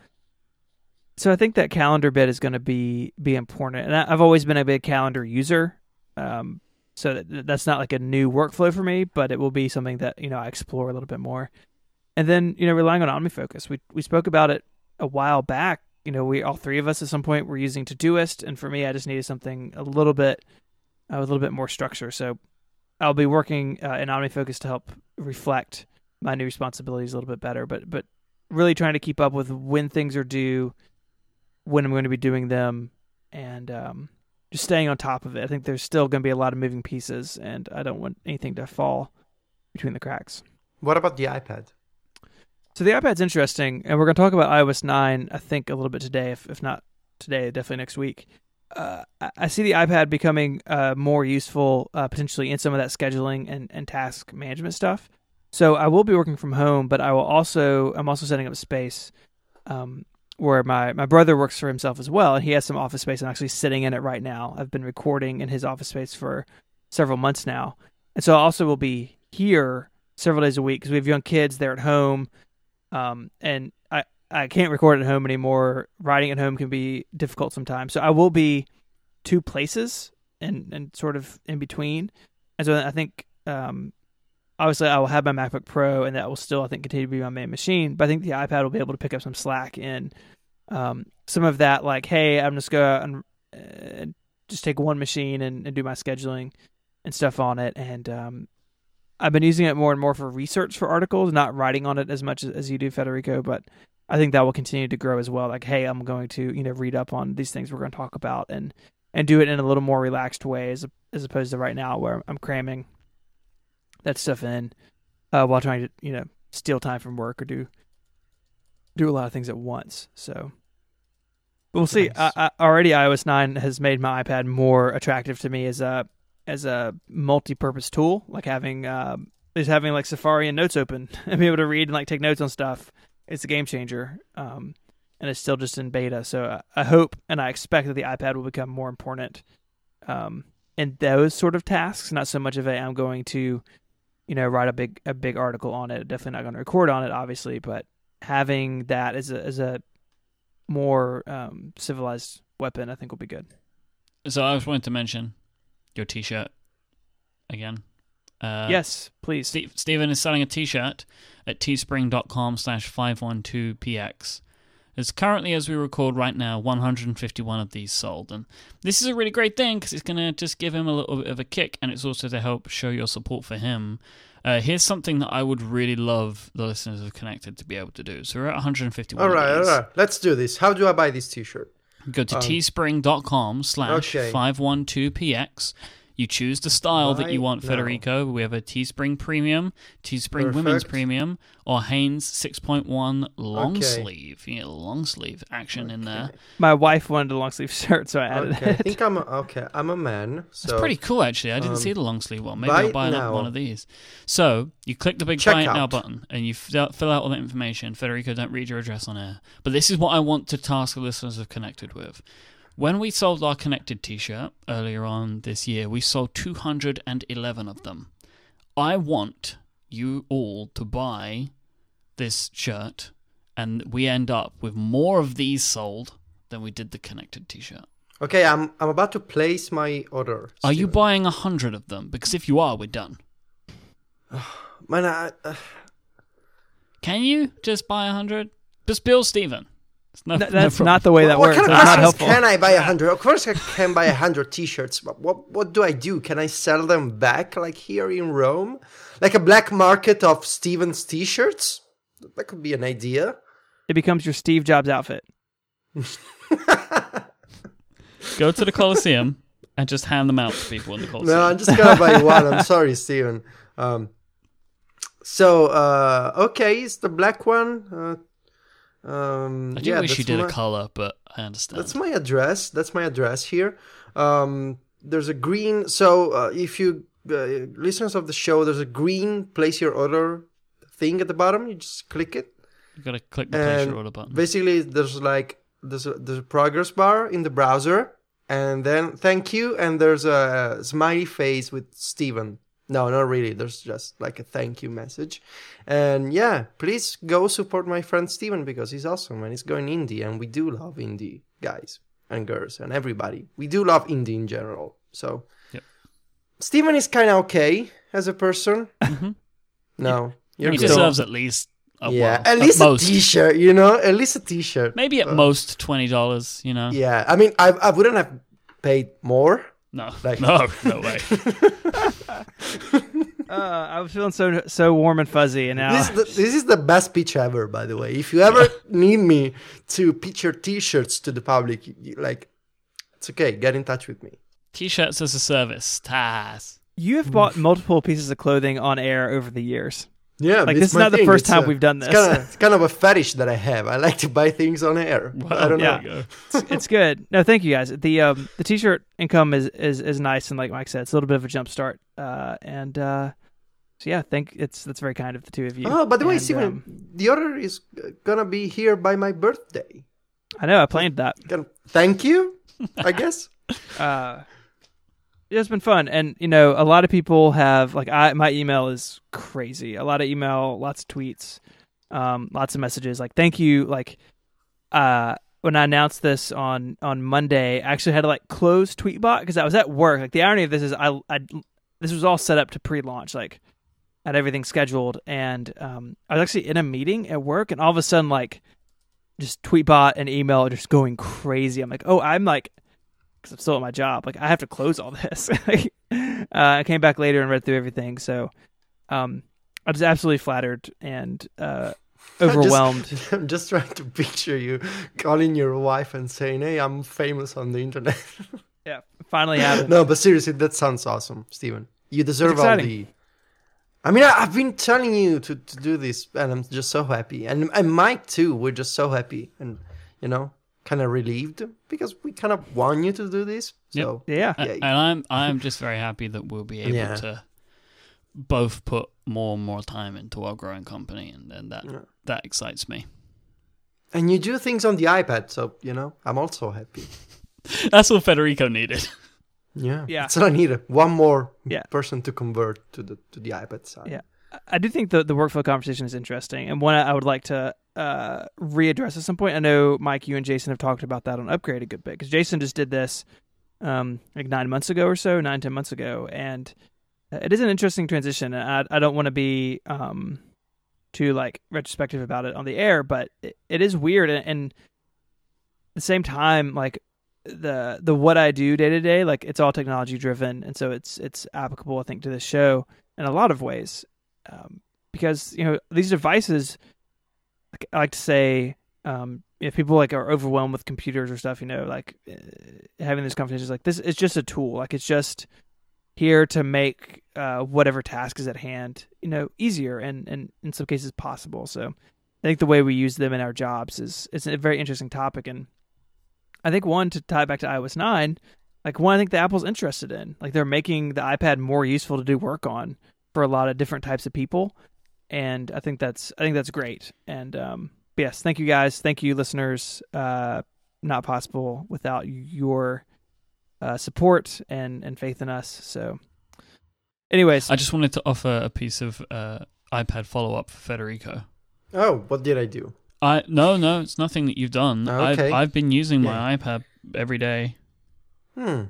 B: So I think that calendar bit is going to be be important, and I've always been a big calendar user. Um, so that, that's not like a new workflow for me, but it will be something that you know I explore a little bit more. And then you know, relying on OmniFocus, we we spoke about it a while back you know, we all three of us at some point were using Todoist, and for me, I just needed something a little bit uh, a little bit more structure. So I'll be working uh, in OmniFocus to help reflect my new responsibilities a little bit better. But but really trying to keep up with when things are due, when I'm going to be doing them, and um, just staying on top of it. I think there's still going to be a lot of moving pieces, and I don't want anything to fall between the cracks.
C: What about the iPad?
B: So the iPad's interesting, and we're going to talk about iOS 9, I think, a little bit today, if, if not today, definitely next week. Uh, I see the iPad becoming uh, more useful uh, potentially in some of that scheduling and, and task management stuff. So I will be working from home, but I will also I'm also setting up space um, where my my brother works for himself as well, and he has some office space. I'm actually sitting in it right now. I've been recording in his office space for several months now, and so I also will be here several days a week because we have young kids. They're at home. Um, and I, I can't record at home anymore. Writing at home can be difficult sometimes. So I will be two places and, and sort of in between. And so I think, um, obviously I will have my MacBook Pro and that will still, I think, continue to be my main machine. But I think the iPad will be able to pick up some slack in um, some of that, like, hey, I'm just going to uh, just take one machine and, and, do my scheduling and stuff on it. And um, I've been using it more and more for research for articles, not writing on it as much as, as you do, Federico. But I think that will continue to grow as well. Like, hey, I'm going to you know read up on these things we're going to talk about and and do it in a little more relaxed way as as opposed to right now where I'm cramming that stuff in uh, while trying to you know steal time from work or do do a lot of things at once. So we'll see. Nice. I, I, already iOS nine has made my iPad more attractive to me as a as a multi-purpose tool, like having uh, having like Safari and Notes open and be able to read and like take notes on stuff. It's a game changer, um, and it's still just in beta. So I, I, hope and I expect that the iPad will become more important um, in those sort of tasks. Not so much of a I'm going to you know, write a big a big article on it. Definitely not going to record on it, obviously, but having that as a as a more um, civilized weapon, I think will be good.
A: So I just wanted to mention your T-shirt again. Uh,
B: yes, please.
A: Steve, Stephen is selling a T-shirt at teespring.com slash 512px. There's currently, as we record right now, 151 of these sold. And this is a really great thing because it's going to just give him a little bit of a kick and it's also to help show your support for him. Uh, here's something that I would really love the listeners of Connected to be able to do. So we're at 151
C: All right,
A: of
C: all Let's do this. How do I buy this T-shirt?
A: Go to
C: Um,
A: teespring.com slash
C: okay.
A: 512px. You choose the style that you
C: Right
A: want,
C: now.
A: Federico. We have a Teespring Premium, Teespring Women's Premium, or Hanes 6.1 long
C: Okay.
A: sleeve. You get a long sleeve action in there.
B: My wife wanted a long sleeve shirt, so I added
C: Okay, I think I'm a, okay. I'm a man.
A: It's
C: So
A: pretty cool, actually. I didn't
C: um,
A: see the long sleeve one. Maybe I'll buy
C: now.
A: one of these. So you click the big
C: Check
A: buy it now button, and you fill fill out all that information. Federico, don't read your address on air. But this is what I want to task the listeners of Connected with. When we sold our Connected T-shirt earlier on this year, we sold 211 of them. I want you all to buy this shirt, and we end up with more of these sold than we did the Connected T-shirt.
C: okay. I'm I'm about to place my order.
A: Are you buying a hundred of them? Because if you are, we're done.
C: Man, I, uh,
A: Can you just buy a hundred? Just Bill Stephen. It's no,
B: Th-
A: no
B: that's
A: problem.
B: not the way that
C: what
B: works.
C: kind of
B: That's not
C: questions
B: helpful.
C: can I buy a hundred? Of course, I can buy a hundred T-shirts. But what what do I do? Can I sell them back, like here in Rome, like a black market of Stephens T-shirts? That could be an idea.
B: It becomes your Steve Jobs outfit.
A: Go to the Coliseum and just hand them out to people in the Coliseum.
C: No, I'm just gonna buy one. I'm sorry, Stephen. Um, so uh, okay, it's the black one. Uh, um,
A: I do
C: yeah,
A: wish you did
C: my-
A: a color, but I understand.
C: That's my address. That's my address here. Um, there's a green. So uh, if you uh, listeners of the show, there's a green place your order thing at the bottom. You just click it.
A: you gotta click the place your order button.
C: Basically, there's like there's a, there's a progress bar in the browser, and then thank you, and there's a smiley face with Stephen. No, not really. There's just like a thank you message, and yeah, please go support my friend Stephen because he's awesome and he's going indie, and we do love indie guys and girls and everybody. We do love indie in general. So,
A: Yep.
C: Stephen is kind of okay as a person.
A: Mhm.
C: No,
A: He deserves at least a
C: yeah,
A: well,
C: at least a
A: most.
C: t-shirt. You know, at least a t-shirt.
A: Maybe at
C: Uh,
A: most twenty dollars. You know.
C: Yeah, I mean, I I wouldn't have paid more.
A: No.
C: Like-
A: no. No way.
B: Uh, I was feeling so so warm and fuzzy, and now
C: This is, the, this is the best pitch ever, by the way. If you ever need me to pitch your T-shirts to the public, you- you- like, it's okay. Get in touch with me.
A: T-shirts as a service. Taz.
B: you have bought multiple pieces of clothing on air over the years.
C: Yeah,
B: Like, this is
C: my
B: not the
C: thing.
B: first
C: It's
B: time
C: a-
B: we've done
C: It's
B: this.
C: kind, of, it's kind of a fetish that I have. I like to buy things on air. I don't
B: yeah.
C: know.
A: There you go.
B: It's, it's good. No, thank you guys. The um the t-shirt income is is is nice, and like Mike said, it's a little bit of a jump start. Uh, and uh, so yeah, thank it's that's very kind of the two of you.
C: Oh, by the way,
B: And,
C: Stephen,
B: um,
C: the order is uh, gonna be here by my birthday.
B: I know I planned that.
C: Thank you, I guess.
B: uh it's been fun. And you know a lot of people have like i my email is crazy. A lot of email lots of tweets um lots of messages. Like thank you like uh when i announced this on on monday i actually had to like close tweetbot because i was at work. Like the irony of this is i i this was all set up to pre-launch like had everything scheduled. And um i was actually in a meeting at work and all of a sudden like just tweetbot and email are just going crazy. I'm like oh i'm like because I'm still at my job. Like I have to close all this. uh, I came back later and read through everything. So um, I was absolutely flattered and uh, overwhelmed.
C: Just, I'm just trying to picture you calling your wife and saying, "Hey, I'm famous on the internet."
B: yeah, finally happened.
C: no, but seriously, that sounds awesome, Stephen. You deserve all the. I mean, I, I've been telling you to, to do this, and I'm just so happy, and and Mike too. We're just so happy, and you know, kind of relieved because we kind of want you to do this. So
B: Yeah,
C: Yeah.
A: And I'm I'm just very happy that we'll be able
C: Yeah.
A: to both put more and more time into our growing company, and, and that
C: Yeah.
A: that excites me.
C: and you do things on the iPad, so you know, I'm also happy.
A: That's what Federico needed.
C: Yeah,
B: Yeah.
C: That's all I needed. One more
B: Yeah.
C: person to convert to the to the iPad side.
B: Yeah. I do think the the workflow conversation is interesting, and one I would like to uh, readdress at some point. I know Mike, you and Jason have talked about that on Upgrade a good bit because Jason just did this um, like nine months ago or so, nine ten months ago, and it is an interesting transition. I I don't want to be um, too like retrospective about it on the air, but it, it is weird, and, and at the same time, like the the what I do day to day, like it's all technology driven, and so it's it's applicable, I think, to this show in a lot of ways um, because you know these devices i like to say um, if people like are overwhelmed with computers or stuff you know like uh, having these is like this is just a tool. Like it's just here to make uh, whatever task is at hand you know easier and and in some cases possible. So i think the way we use them in our jobs is is a very interesting topic. And i think one to tie back to ios 9 like one i think the apple's interested in like they're making the ipad more useful to do work on for a lot of different types of people and i think that's i think that's great and um yes thank you guys thank you listeners uh not possible without your uh support and and faith in us so anyways
A: I just wanted to offer a piece of uh, iPad follow up for Federico.
C: Oh, what did I do?
A: I no no, it's nothing that you've done.
C: Okay.
A: I've I've been using my iPad every day.
C: Hmm.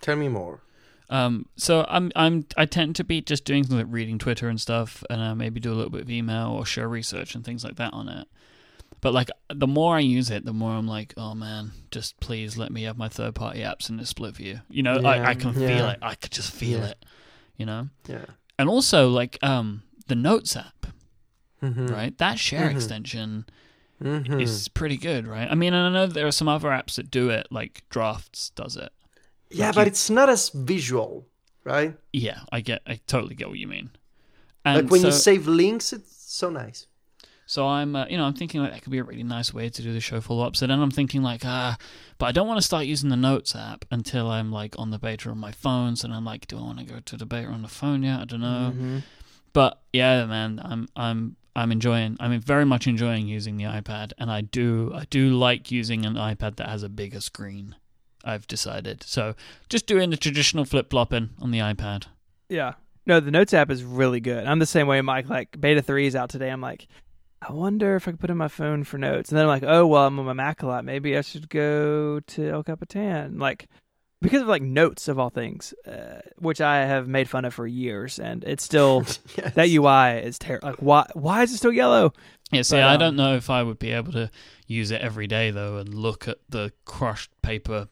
C: Tell me more.
A: Um, so I'm I'm I tend to be just doing things like reading Twitter and stuff, and uh, maybe do a little bit of email or show research and things like that on it. But like the more I use it, the more I'm like, oh man, just please let me have my third party apps in this split view. You know,
C: Yeah,
A: I I can feel it. I could just feel
C: Yeah.
A: it. You know,
C: Yeah.
A: and also like um the Notes app,
C: Mm-hmm.
A: right? That share
C: Mhm.
A: extension
C: Mm-hmm.
A: is pretty good, right? I mean, I know there are some other apps that do it, like Drafts does it.
C: Yeah,
A: like
C: but
A: you-
C: it's not as visual, right?
A: Yeah, I get, I totally get what you mean. And
C: like when you save links, it's so nice.
A: So I'm, uh, you know, I'm thinking like that could be a really nice way to do the show follow up. So then I'm thinking like, ah, but I don't want to start using the Notes app until I'm like on the beta on my phone. So I'm like, do I want to go to the beta on the phone yet? I don't know.
C: Mhm.
A: But yeah, man, I'm, I'm, I'm enjoying. I'm very much enjoying using the iPad, and I do, I do like using an iPad that has a bigger screen. I've decided. So just doing the traditional flip flopping on the iPad.
B: yeah no the notes app is really good i'm the same way mike like beta 3 is out today i'm like I wonder if I could put in my phone for notes. And then I'm like, oh, well, I'm on my Mac a lot. Maybe I should go to El Capitan. Like, because of like notes of all things, uh, which I have made fun of for years. And it's still,
C: Yes.
B: that UI is terrible. Like, why, why is it still yellow?
A: Yeah, see,
B: But,
A: I
B: um,
A: don't know if I would be able to use it every day though, and look at the crushed paper.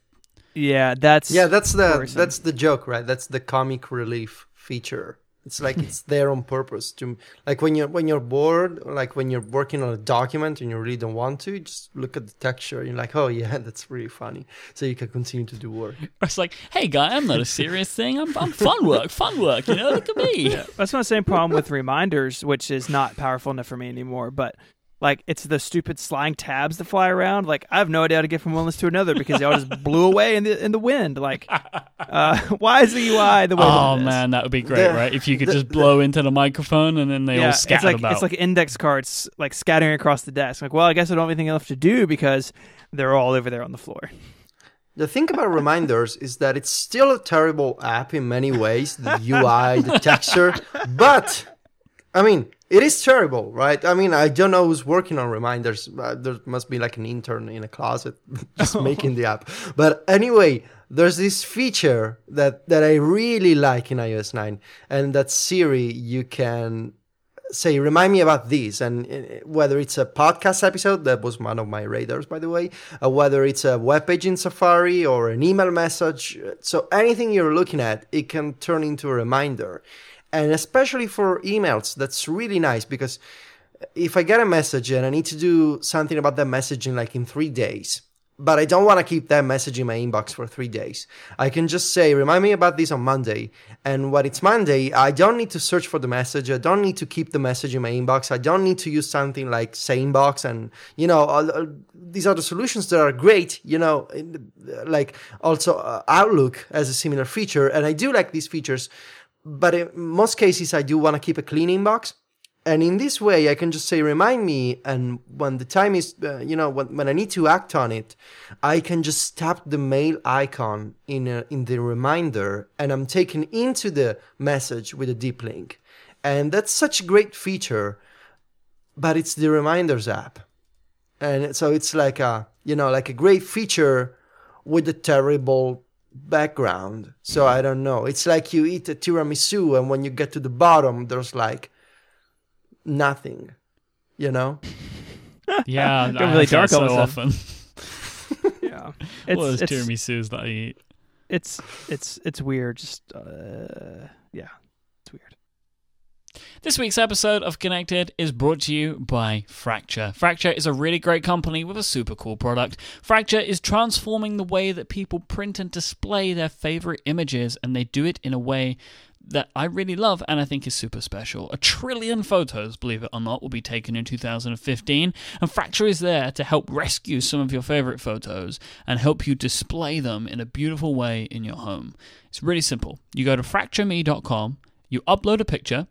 B: Yeah, that's,
C: yeah, that's the
B: worrisome.
C: that's the joke, right? That's the comic relief feature. It's like it's there on purpose to like when you're when you're bored, like when you're working on a document and you really don't want to, just look at the texture. And you're like, oh yeah, that's really funny. So you can continue to do work.
A: It's like, hey, guy, I'm not a serious thing. I'm, I'm fun work, fun work. You know, look at me. Yeah.
B: That's my same problem with reminders, which is not powerful enough for me anymore. But like, it's the stupid slang tabs that fly around. Like, I have no idea how to get from one list to another because they all just blew away in the in the wind. Like, uh, why is the UI the way?
A: Oh
B: that it is?
A: man, that would be great,
C: The-
A: right? If you could
C: the-
A: just blow into the microphone and then they
B: yeah,
A: all
B: it's
A: scatter
B: like
A: about.
B: it's like index cards like scattering across the desk. Like, well, I guess I don't have anything else to do because they're all over there on the floor.
C: The thing about reminders is that it's still a terrible app in many ways, the UI, the texture, but I mean, it is terrible, right? I mean, I don't know who's working on reminders. Uh, there must be like an intern in a closet just making the app. But anyway, there's this feature that that I really like in iOS 9, and that Siri you can say remind me about this and uh, whether it's a podcast episode that was one of my radars by the way uh, whether it's a web page in safari or an email message so anything you're looking at it can turn into a reminder and especially for emails that's really nice because if i get a message and i need to do something about that message in like in three days but I don't want to keep that message in my inbox for three days. I can just say, remind me about this on Monday. And when it's Monday, I don't need to search for the message. I don't need to keep the message in my inbox. I don't need to use something like Sanebox. And, you know, all- all- these are the solutions that are great, you know, like also uh, Outlook has a similar feature. And I do like these features, but in most cases, I do want to keep a clean inbox. and in this way i can just say remind me and when the time is uh, you know when, when i need to act on it i can just tap the mail icon in a, in the reminder and i'm taken into the message with a deep link and that's such a great feature but it's the reminders app and so it's like a you know like a great feature with a terrible background so i don't know it's like you eat a tiramisu and when you get to the bottom there's like nothing you know
A: Yeah,
B: Got
A: I
B: really
A: have that
B: dark
A: so
B: of
A: often.
B: Yeah,
A: All those
B: it's it's,
A: tiramisus that I eat.
B: it's it's it's weird. Just uh, yeah, it's weird.
A: This week's episode of Connected is brought to you by Fracture. Fracture is a really great company with a super cool product. Fracture is transforming the way that people print and display their favorite images, and they do it in a way that I really love and I think is super special. A trillion photos, believe it or not, will be taken in 2015, and Fracture is there to help rescue some of your favorite photos and help you display them in a beautiful way in your home. It's really simple. You go to fractureme.com, you upload a picture,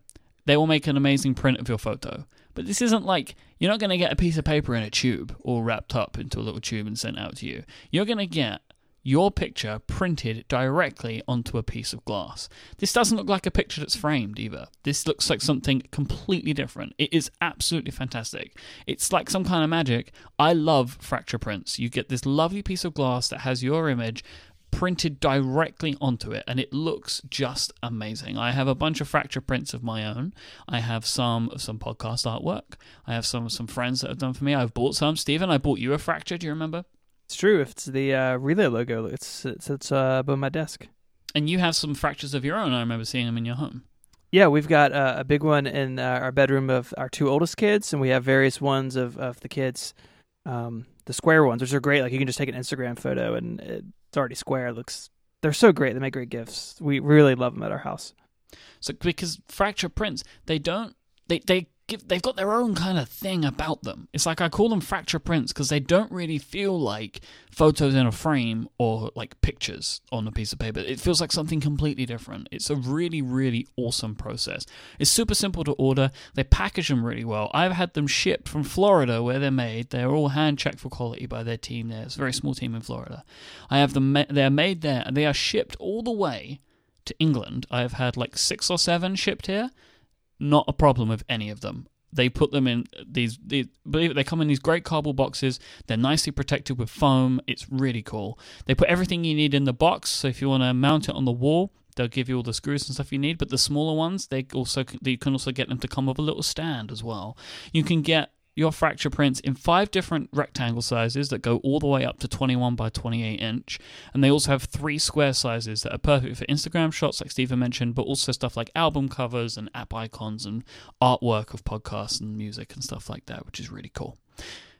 A: they will make an amazing print of your photo. But this isn't like you're not going to get a piece of paper in a tube all wrapped up into a little tube and sent out to you. You're going to get your picture printed directly onto a piece of glass. This doesn't look like a picture that's framed either. This looks like something completely different. It is absolutely fantastic. It's like some kind of magic. I love fracture prints. You get this lovely piece of glass that has your image printed directly onto it and it looks just amazing. I have a bunch of fracture prints of my own. I have some of some podcast artwork. I have some of some friends that have done for me. I've bought some. Stephen, I bought you a fracture, do you remember?
B: It's true. If it's the uh, relay logo, it's it's it's uh, above my desk.
A: And you have some fractures of your own. I remember seeing them in your home.
B: Yeah, we've got uh, a big one in uh, our bedroom of our two oldest kids, and we have various ones of, of the kids, um, the square ones, which are great. Like you can just take an Instagram photo and it's already square. Looks they're so great. They make great gifts. We really love them at our house.
A: So because fracture prints, they don't they they give they've got their own kind of thing about them. It's like I call them fracture prints because they don't really feel like photos in a frame or like pictures on a piece of paper. It feels like something completely different. It's a really really awesome process. It's super simple to order. They package them really well. I've had them shipped from Florida where they're made. They're all hand checked for quality by their team there. It's a very small team in Florida. I have them they're made there and they are shipped all the way to England. I have had like 6 or 7 shipped here not a problem with any of them. They put them in these, these believe it, they come in these great cardboard boxes. They're nicely protected with foam. It's really cool. They put everything you need in the box. So if you want to mount it on the wall, they'll give you all the screws and stuff you need. But the smaller ones, they also you can also get them to come with a little stand as well. You can get your fracture prints in five different rectangle sizes that go all the way up to 21 by 28 inch. And they also have three square sizes that are perfect for Instagram shots, like Stephen mentioned, but also stuff like album covers and app icons and artwork of podcasts and music and stuff like that, which is really cool.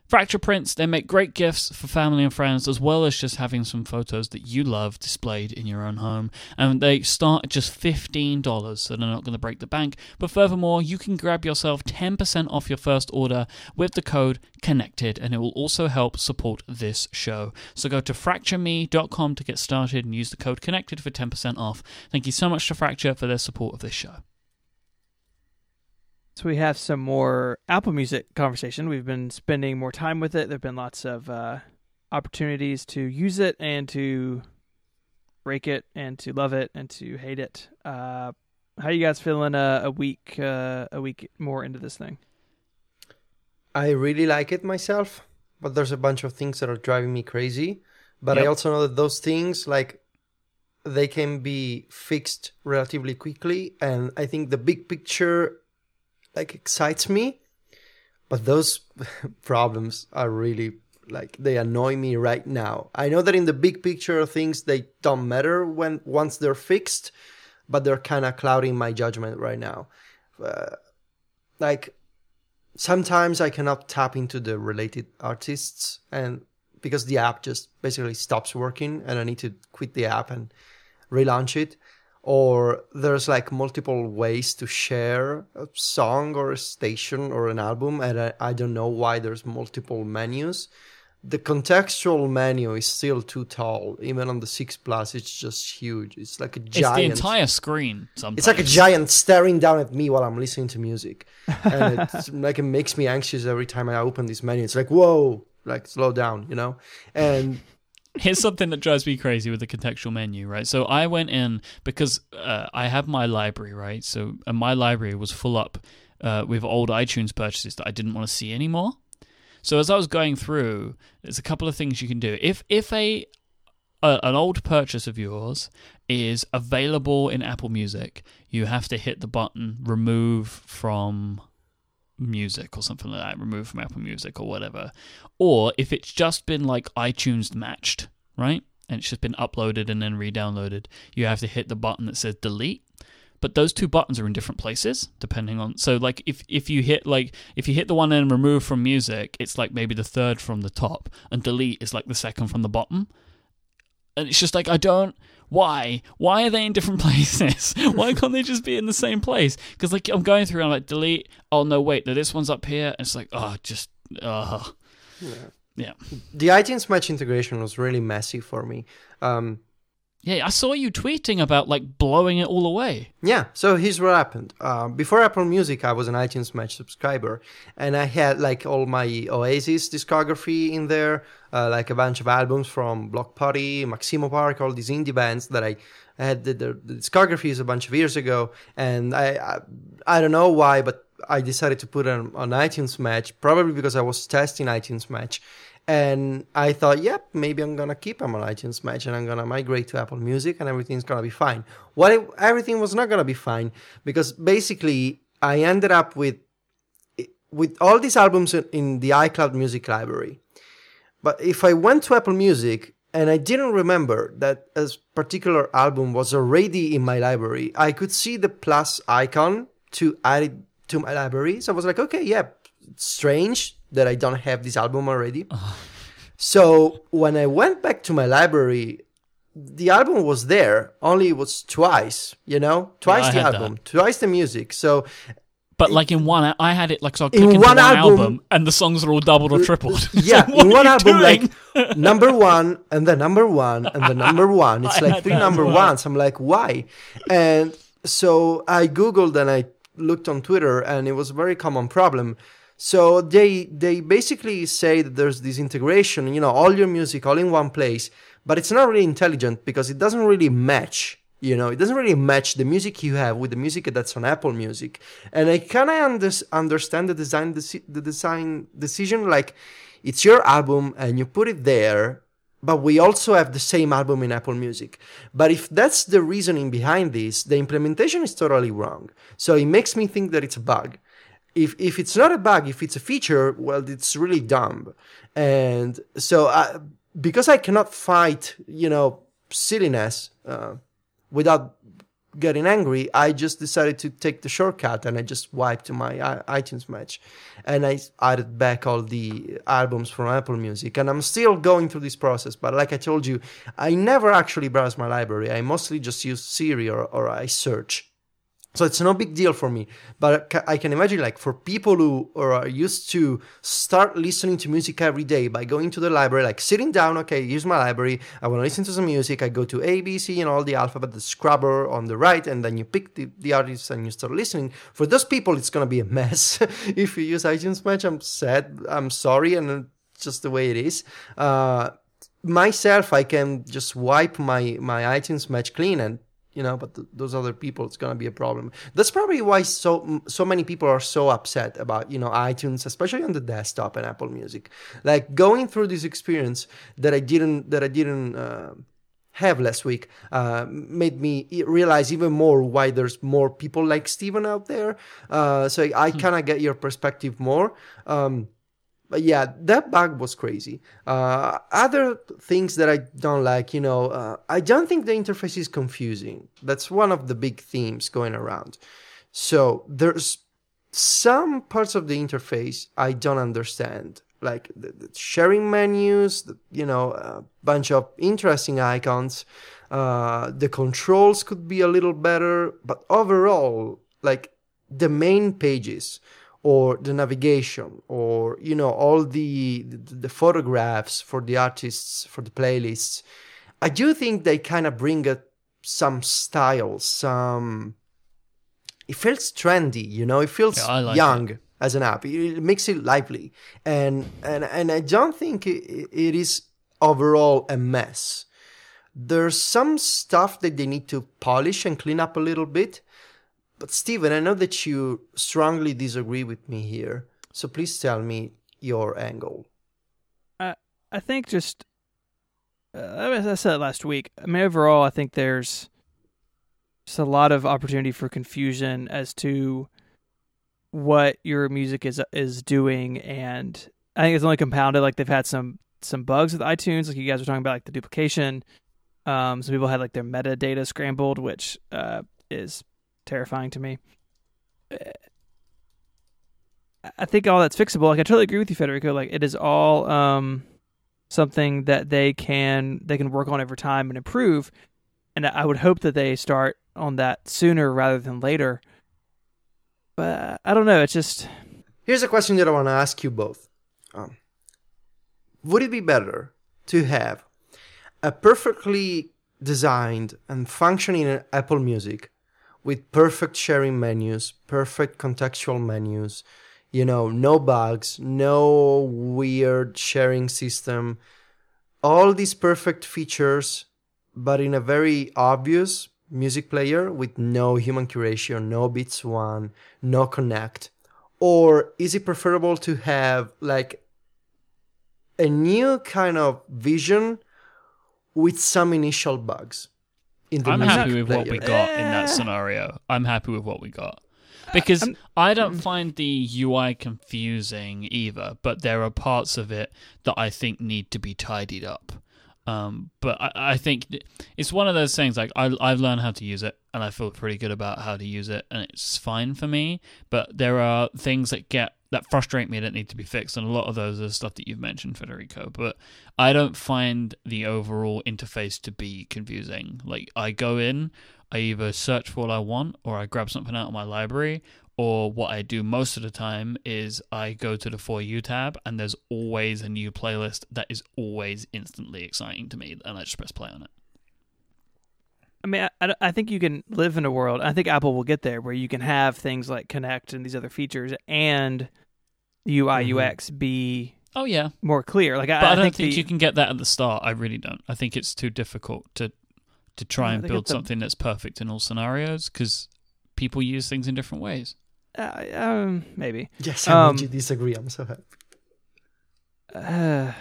A: Fracture prints, they make great gifts for family and friends, as well as just having some photos that you love displayed in your own home. And they start at just $15, so they're not going to break the bank. But furthermore, you can grab yourself 10% off your first order with the code CONNECTED, and it will also help support this show. So go to fractureme.com to get started and use the code CONNECTED for 10% off. Thank you so much to Fracture for their support of this show.
B: So we have some more Apple Music conversation. We've been spending more time with it. There've been lots of uh, opportunities to use it and to break it and to love it and to hate it. Uh, how you guys feeling uh, a week uh, a week more into this thing?
C: I really like it myself, but there's a bunch of things that are driving me crazy. But I also know that those things, like, they can be fixed relatively quickly. And I think the big picture, like, excites me. But those problems are really, like, they annoy me right now. I know that in the big picture of things, they don't matter when once they're fixed, but they're kind of clouding my judgment right now. Uh, like, sometimes I cannot tap into the related artists and because the app just basically stops working and I need to quit the app and relaunch it. Or there's like multiple ways to share a song or a station or an album and I, I don't know why there's multiple menus. the contextual menu is still too tall. Even on the six plus, it's just huge. It's like a giant It's
A: the entire screen. Sometimes
C: It's like a giant staring down at me while I'm listening to music, and it's like it makes me anxious every time I open this menu. It's like whoa, like slow down, you know. And
A: Here's something that drives me crazy with the contextual menu, right? So I went in because uh, I have my library, right? So and my library was full up uh, with old iTunes purchases that I didn't want to see anymore. So as I was going through, there's a couple of things you can do. If if a, a an old purchase of yours is available in Apple Music, you have to hit the button remove from music or something like that, removed from Apple Music or whatever. Or if it's just been like iTunes matched, right? And it's just been uploaded and then re-downloaded, you have to hit the button that says delete. But those two buttons are in different places depending on so like if if you hit like if you hit the one and remove from music, it's like maybe the third from the top and delete is like the second from the bottom. And it's just like I don't why? Why are they in different places? Why can't they just be in the same place? Because like I'm going through, and I'm like delete. Oh no, wait, no, this one's up here. And it's like oh, just uh yeah,
C: the iTunes Match integration was really messy for me. Um,
A: yeah. I saw you tweeting about like blowing it all away.
C: Yeah, so here's what happened. Uh, before Apple Music, I was an iTunes Match subscriber, and I had like all my Oasis discography in there, uh, like a bunch of albums from Bloc Party, Maximo Park, all these indie bands that I had the, the, the discographies a bunch of years ago, and I, I I don't know why, but I decided to put on, on iTunes Match, probably because I was testing iTunes Match. And I thought, yep, maybe I'm gonna keep them on iTunes Match and I'm gonna migrate to Apple Music and everything's gonna be fine. What everything was not gonna be fine because basically I ended up with with all these albums in the iCloud Music library. But if I went to Apple Music and I didn't remember that a particular album was already in my library, I could see the plus icon to add it to my library. So I was like, okay, yeah, strange that I don't have this album already. So when I went back to my library, the album was there, only it was twice, you know? Twice
A: I
C: the album, twice the music. So
A: But like in one, I had it like so. I
C: In
A: click into
C: one
A: one
C: album-
A: album, and the songs are all doubled or tripled.
C: yeah,
A: So
C: in one album,
A: doing?
C: like number one and the number one and the number one. It's like three number
A: well.
C: ones. I'm like, why? And so I googled and I looked on Twitter, and it was a very common problem. So they they basically say that there's this integration, you know, all your music all in one place, but it's not really intelligent because it doesn't really match. You know, it doesn't really match the music you have with the music that's on Apple Music, and I kind of under- understand the design deci- the design decision. Like, it's your album and you put it there, but we also have the same album in Apple Music. But if that's the reasoning behind this, the implementation is totally wrong. So it makes me think that it's a bug. If if it's not a bug, if it's a feature, well, it's really dumb. And so, I, because I cannot fight, you know, silliness uh, without getting angry, I just decided to take the shortcut and I just wiped my uh, iTunes match, and I added back all the albums from Apple Music. And I'm still going through this process. But like I told you, I never actually browse my library. I mostly just use Siri or, or I search. So it's no big deal for me. But I can imagine, like, for people who are used to start listening to music every day by going to the library, like sitting down, okay, here's my library. I want to listen to some music. I go to A, B, C, and all the alphabet, the scrubber on the right, and then you pick the, the artists and you start listening. For those people, it's going to be a mess. if you use iTunes Match, I'm sad. I'm sorry. And just the way it is. Uh, myself, I can just wipe my, my iTunes Match clean and you know but th- those other people it's going to be a problem that's probably why so so many people are so upset about you know itunes especially on the desktop and apple music like going through this experience that i didn't that i didn't uh, have last week uh, made me realize even more why there's more people like Stephen out there. Uh, so I kind of get your perspective more. Um, but yeah, that bug was crazy. Uh, other things that I don't like, you know, uh, I don't think the interface is confusing. That's one of the big themes going around. So there's some parts of the interface I don't understand, like the, the sharing menus, the, you know, a bunch of interesting icons. Uh, the controls could be a little better, but overall, like the main pages or the navigation or you know all the the, the photographs for the artists for the playlists i do think they kind of bring a, some style some it feels trendy you know it feels
A: Yeah, like
C: young as an app. It, it makes it lively. And and and i don't think it, it is overall a mess. There's some stuff that they need to polish and clean up a little bit but Stephen, I know that you strongly disagree with me here, so please tell me your angle.
B: I think just uh, I said last week. I mean, overall, I think there's just a lot of opportunity for confusion as to what your music is is doing, and I think it's only compounded. Like they've had some some bugs with iTunes, like you guys were talking about, like the duplication. Um, some people had like their metadata scrambled, which uh, is terrifying to me. Uh, I think all that's fixable. Like I totally agree with you, Federico. Like it is all um, something that they can they can work on over time and improve. And I would hope that they start on that sooner rather than later. But I don't know. It's just
C: Here's a question that I want to ask you both. Um, would it be better to have a perfectly designed and functioning Apple Music with perfect sharing menus, perfect contextual menus, you know, no bugs, no weird sharing system, all these perfect features, but in a very obvious music player with no human curation, no Beats One, no Connect? Or is it preferable to have like a new kind of vision with some initial bugs? In the
A: I'm
C: music
A: happy with what we
C: player?
A: got in that scenario. I'm happy with what we got. Because
B: I'm-
A: I don't find the UI confusing either, but there are parts of it that I think need to be tidied up. Um, but I, I think it's one of those things like I, I've learned how to use it and I feel pretty good about how to use it and it's fine for me. But there are things that get that frustrate me that need to be fixed, and a lot of those are stuff that you've mentioned, Federico. But I don't find the overall interface to be confusing. Like I go in, I either search for what I want, or I grab something out of my library, or what I do most of the time is I go to the For You tab, and there's always a new playlist that is always instantly exciting to me, and I just press play on it.
B: I mean, I- I, I think you can live in a world. I think Apple will get there where you can have things like Connect and these other features, and UI
C: Mhm.
B: UX be
A: Oh yeah,
B: more clear. Like I,
A: but I,
B: I
A: don't
B: think,
A: think,
B: the,
A: you can get that at the start. I really don't. I think it's too difficult to to try
B: Yeah,
A: and build
B: get the-
A: something that's perfect in all scenarios because people use things in different ways.
B: uh, um, maybe.
C: Yes, I
B: Um,
C: you disagree. I'm so happy.
B: Uh,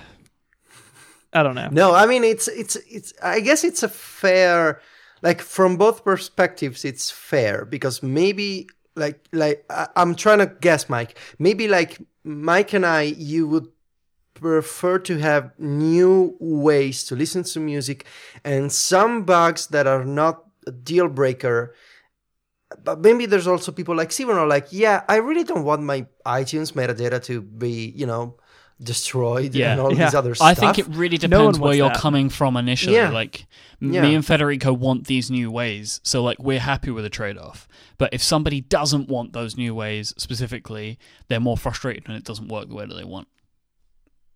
B: I don't know.
C: No, I mean it's it's it's. I guess it's a fair, like from both perspectives, it's fair because maybe like like I, I'm trying to guess, Mike. Maybe like Mike and I, you would prefer to have new ways to listen to music and some bugs that are not a deal breaker. But maybe there's also people like Stephen are like, yeah, I really don't want my iTunes metadata to be, you know, destroyed
A: Yeah.
C: and all
B: Yeah.
C: these other stuff.
A: I think it really
B: No
A: depends where you're
B: that.
A: coming from initially.
C: Yeah.
A: Like
C: Yeah.
A: me and Federico want these new ways, so like we're happy with the trade-off. But if somebody doesn't want those new ways specifically, they're more frustrated when it doesn't work the way that they want.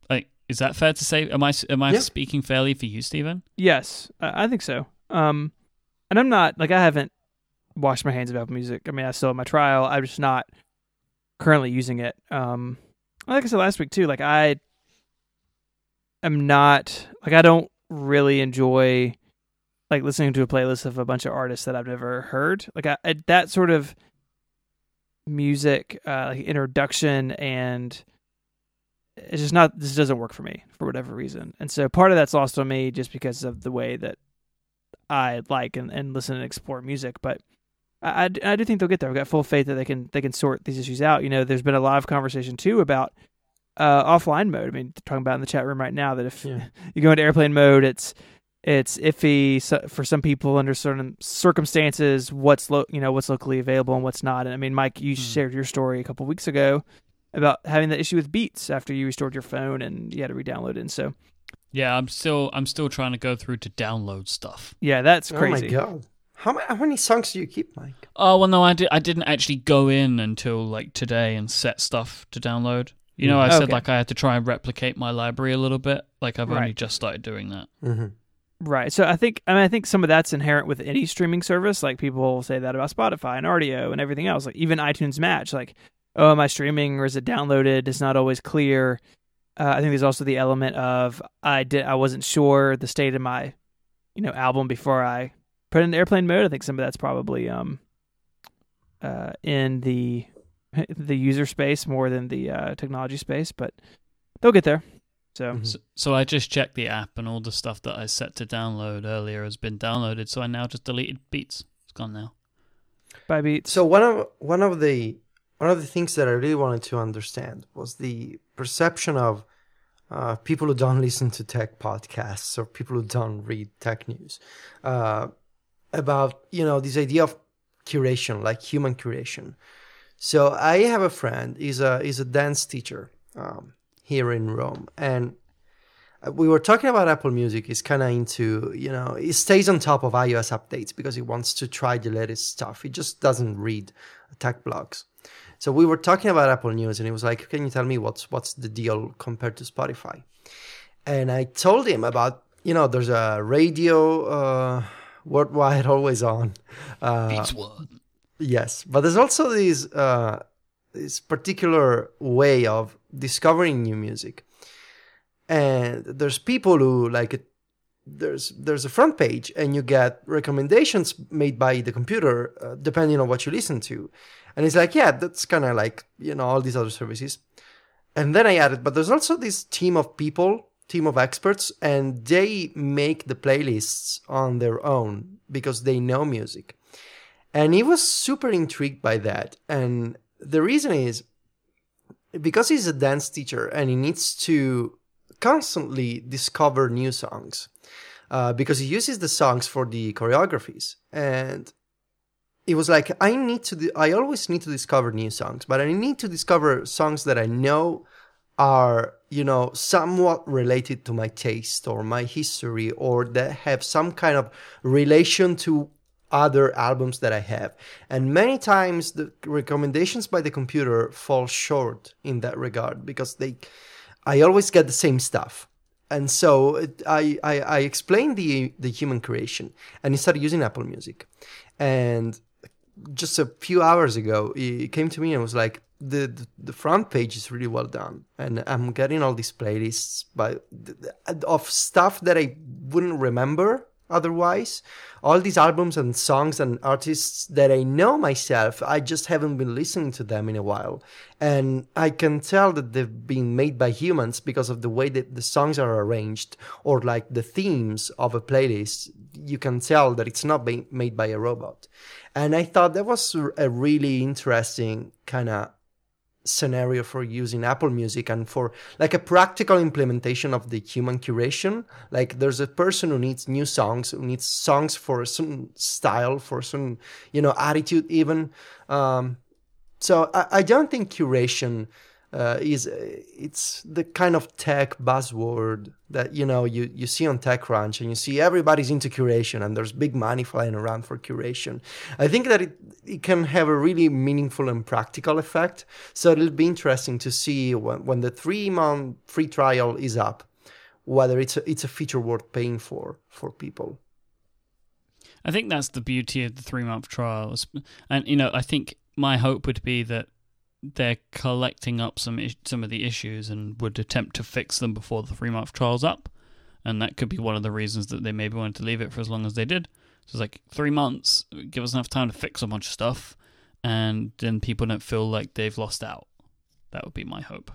A: Like, is that fair to say? Am I am I
C: Yeah.
A: speaking fairly for you, Stephen?
B: Yes, I, I think so. Um, and I'm not like I haven't washed my hands of Apple Music. I mean, I still have my trial. I'm just not currently using it. Um, like I said last week too. Like I am not like I don't really enjoy like listening to a playlist of a bunch of artists that I've never heard. Like I, I that sort of music uh, like introduction and it's just not this doesn't work for me for whatever reason and so part of that's lost on me just because of the way that i like and, and listen and explore music but I, I d- I do think they'll get there i've got full faith that they can they can sort these issues out you know there's been a lot of conversation too about uh, offline mode i mean talking about in the chat room right now that if
C: Yeah.
B: you go into airplane mode it's it's iffy for some people under certain circumstances what's lo- you know what's locally available and what's not and i mean mike you
A: Hmm.
B: shared your story a couple weeks ago about having that issue with beats after you restored your phone and you had to re-download it and so
A: Yeah, I'm still I'm still trying to go through to download stuff.
B: yeah that's
C: Oh
B: crazy
C: my god! How, ma- how many songs do you keep, Mike?
A: Oh well, no, I did. I didn't actually go in until like today and set stuff to download. You know, I said
B: Okay.
A: like I had to try and replicate my library a little bit. Like I've only
B: Right.
A: just started doing that.
C: Mm-hmm.
B: Right. So I think I mean I think some of that's inherent with any streaming service. Like people say that about Spotify and Rdio and everything else. Like even iTunes Match. Like, oh, am I streaming or is it downloaded? It's not always clear. Uh, I think there's also the element of I did I wasn't sure the state of my, you know, album before I put in airplane mode. I think some of that's probably um, uh, in the the user space more than the uh, technology space, but they'll get there. So
C: Mhm.
A: So, so I just checked the app, and all the stuff that I set to download earlier has been downloaded. So I now just deleted Beats. It's gone now.
B: bye beats.
C: So one of one of the one of the things that I really wanted to understand was the perception of uh, people who don't listen to tech podcasts or people who don't read tech news uh, about you know this idea of curation, like human curation. So I have a friend. He's a he's a dance teacher um, here in Rome, and we were talking about Apple Music. He's kind of into, you know, he stays on top of iOS updates because he wants to try the latest stuff. He just doesn't read tech blogs. So we were talking about Apple News, and he was like, "Can you tell me what's what's the deal compared to Spotify?" And I told him about, you know, there's a radio uh, worldwide always on. Uh,
A: Beats what?
C: Yes, but there's also this uh, this particular way of discovering new music, and there's people who like it. There's there's a front page, and you get recommendations made by the computer uh, depending on what you listen to, and it's like yeah, that's kind of like you know all these other services, and then I added, but there's also this team of people, team of experts, and they make the playlists on their own because they know music. And he was super intrigued by that. And the reason is because he's a dance teacher and he needs to constantly discover new songs uh, because he uses the songs for the choreographies. And it was like, I need to, di- I always need to discover new songs, but I need to discover songs that I know are, you know, somewhat related to my taste or my history or that have some kind of relation to other albums that I have. And many times the recommendations by the computer fall short in that regard because they I always get the same stuff. And so it, I, I I explained the the human curation and he started using Apple Music. And just a few hours ago he came to me and was like the, the, the front page is really well done and i'm getting all these playlists by of stuff that i wouldn't remember otherwise. All these albums and songs and artists that i know myself i just haven't been listening to them in a while. And i can tell that they've been made by humans because of the way that the songs are arranged or like the themes of a playlist. You can tell that it's not being made by a robot. And i thought that was a really interesting kind of scenario for using Apple Music and for like a practical implementation of the human curation. Like there's a person who needs new songs, who needs songs for a certain style, for some you know, attitude even. Um, so I, I don't think curation uh, is it's the kind of tech buzzword that you know you, you see on TechCrunch and you see everybody's into curation and there's big money flying around for curation. I think that it, it can have a really meaningful and practical effect. So it'll be interesting to see when, when the three month free trial is up, whether it's a, it's a feature worth paying for for people.
A: I think that's the beauty of the three month trials, and you know, I think my hope would be that they're collecting up some some of the issues and would attempt to fix them before the three month trial's up, and that could be one of the reasons that they maybe wanted to leave it for as long as they did. So it's like three months, give us enough time to fix a bunch of stuff, and then people don't feel like they've lost out. That would be my hope.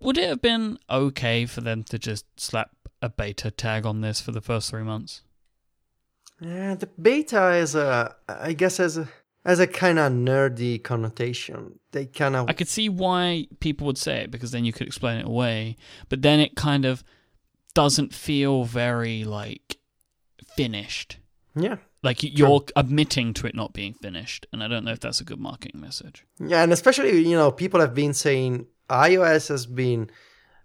A: Would it have been okay for them to just slap a beta tag on this for the first three months?
C: Yeah, the beta is a, I guess, as a has a kind of nerdy connotation. They kind of
A: I could see why people would say it because then you could explain it away, but then it kind of doesn't feel very like finished.
C: yeah.
A: Like you're admitting to it not being finished, and I don't know if that's a good marketing message.
C: Yeah, and especially you know people have been saying iOS has been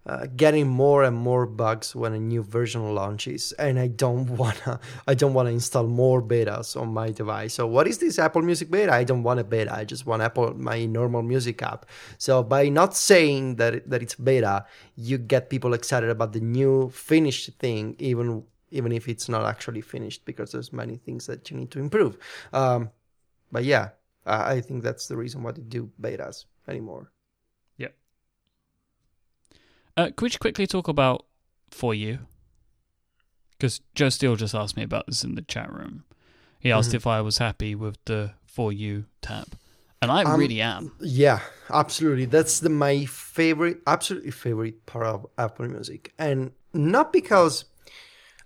C: uh, getting more and more bugs when a new version launches, and I don't wanna I don't wanna install more betas on my device. So what is this Apple Music beta? I don't want a beta. I just want Apple my normal music app. So by not saying that that it's beta, you get people excited about the new finished thing, even even if it's not actually finished, because there's many things that you need to improve. Um, but yeah, I think that's the reason why they do betas anymore.
A: Uh, could we just quickly talk about for you? Because Joe Steele just asked me about this in the chat room. He asked
C: Mhm.
A: if I was happy with the for you tab, and I
C: Um,
A: really am.
C: Yeah, absolutely. That's the my favorite, absolutely favorite part of Apple Music, and not because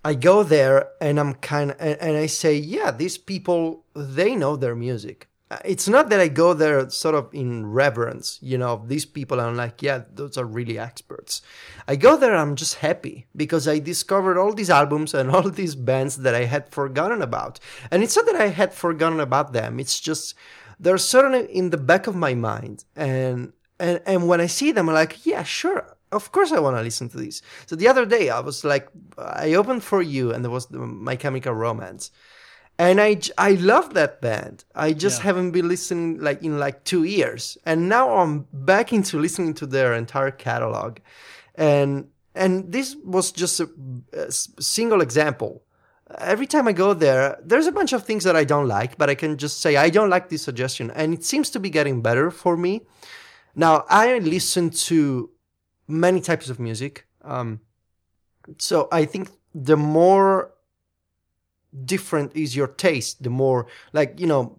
C: I go there and I'm kind of and, and I say, yeah, these people they know their music. Uh, It's not that I go there sort of in reverence, you know, these people. I'm like, yeah, those are really experts. I go there, I'm just happy because I discovered all these albums and all these bands that I had forgotten about. And it's not that I had forgotten about them. It's just they're certainly in the back of my mind. And and and when I see them, I'm like, yeah, sure. Of course, I want to listen to this. So the other day, I was like, I opened for you, and there was the My Chemical Romance, and I I love that band. I just
A: Yeah.
C: haven't been listening like in like two years, and now I'm back into listening to their entire catalog, and and this was just a single example. Every time I go there, there's a bunch of things that I don't like, but I can just say I don't like this suggestion, and it seems to be getting better for me. Now I listen to many types of music, um, so I think the more different is your taste, the more like you know,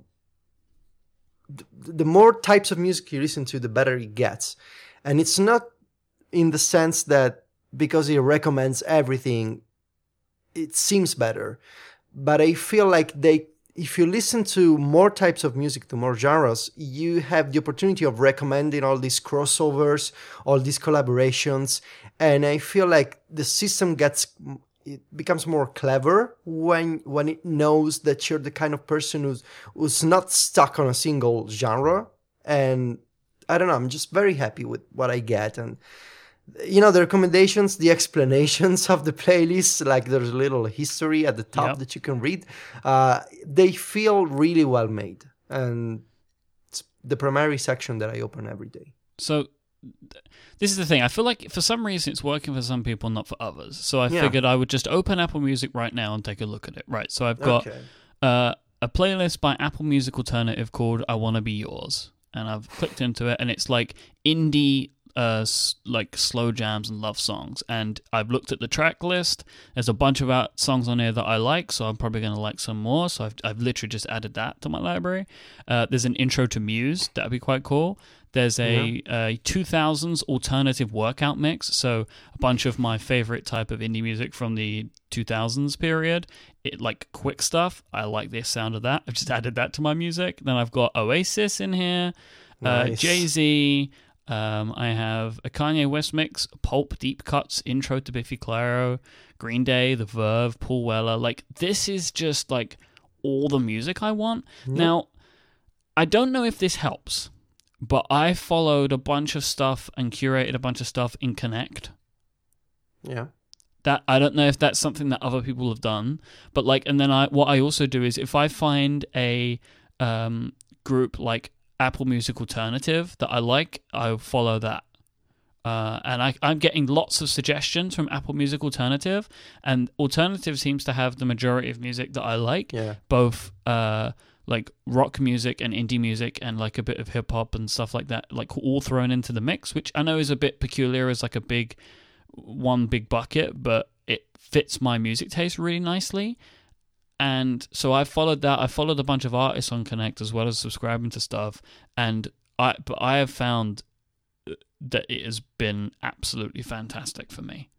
C: th- the more types of music you listen to, the better it gets, and it's not in the sense that because he recommends everything, it seems better, but I feel like they. If you listen to more types of music, to more genres, you have the opportunity of recommending all these crossovers, all these collaborations, and I feel like the system gets it becomes more clever when when it knows that you're the kind of person who's who's not stuck on a single genre. And i don't know i'm just very happy with what i get. And you know the recommendations the explanations of the playlist like there's a little history at the top
A: Yep.
C: that you can read uh, they feel really well made. And it's the primary section that i open every day.
A: So this is the thing. I feel like for some reason it's working for some people, not for others. So I
C: Yeah.
A: figured I would just open Apple Music right now and take a look at it. Right. So I've got
C: okay
A: uh, a playlist by Apple Music Alternative called "I Want to Be Yours," and I've clicked into it, and it's like indie, uh, like slow jams and love songs. And I've looked at the track list. There's a bunch of out songs on here that I like, so I'm probably going to like some more. So I've I've literally just added that to my library. Uh, there's an intro to Muse that'd be quite cool. There's a, a 2000s alternative workout mix, so a bunch of my favorite type of indie music from the 2000s period. It like quick stuff. I like the sound of that. I've just added that to my music. Then I've got Oasis in here, uh, Jay Z. Um, I have a Kanye West mix, Pulp Deep Cuts intro to Biffy Clyro, Green Day, The Verve, Paul Weller. Like this is just like all the music I want. Now, I don't know if this helps, but I followed a bunch of stuff and curated a bunch of stuff in Connect.
C: yeah
A: That I don't know if that's something that other people have done, but like, and then I what I also do is if I find a um, group like Apple Music Alternative that I like, I follow that. Uh, and I, I'm getting lots of suggestions from Apple Music Alternative, and Alternative seems to have the majority of music that I like
C: yeah
A: both uh like rock music and indie music and like a bit of hip hop and stuff like that like all thrown into the mix which I know is a bit peculiar as like a big one big bucket but it fits my music taste really nicely and so I followed that I followed a bunch of artists on Connect as well as subscribing to stuff and I but I have found that it has been absolutely fantastic for me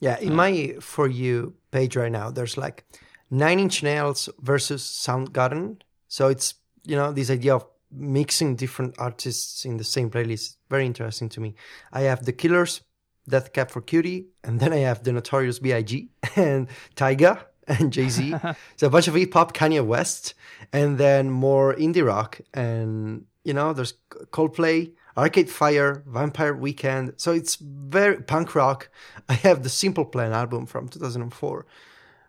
C: Yeah, in uh, my for you page right now, there's like Nine Inch Nails versus Soundgarden. So it's you know this idea of mixing different artists in the same playlist. Very interesting to me. I have the Killers, Death Cab for Cutie, and then I have the Notorious B.I.G. and Tyga and Jay Z. so a bunch of hip hop, Kanye West, and then more indie rock. And you know, there's Coldplay, Arcade Fire, Vampire Weekend. So it's very punk rock. I have the Simple Plan album from 2004.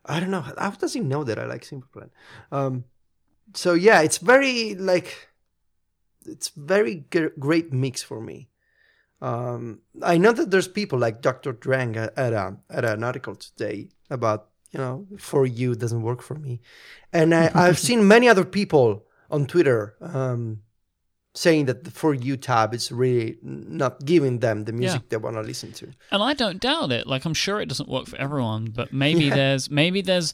C: I don't know. How does he know that I like Simple Plan? Um, so yeah, it's very like it's very g- great mix for me. Um, I know that there's people like Dr. Drang at, a, at an article today about you know for you doesn't work for me, and I, I've seen many other people on Twitter um, saying that the for you tab is really not giving them the music
A: Yeah.
C: they want to listen to.
A: And I don't doubt it. Like I'm sure it doesn't work for everyone, but maybe
C: Yeah.
A: there's maybe there's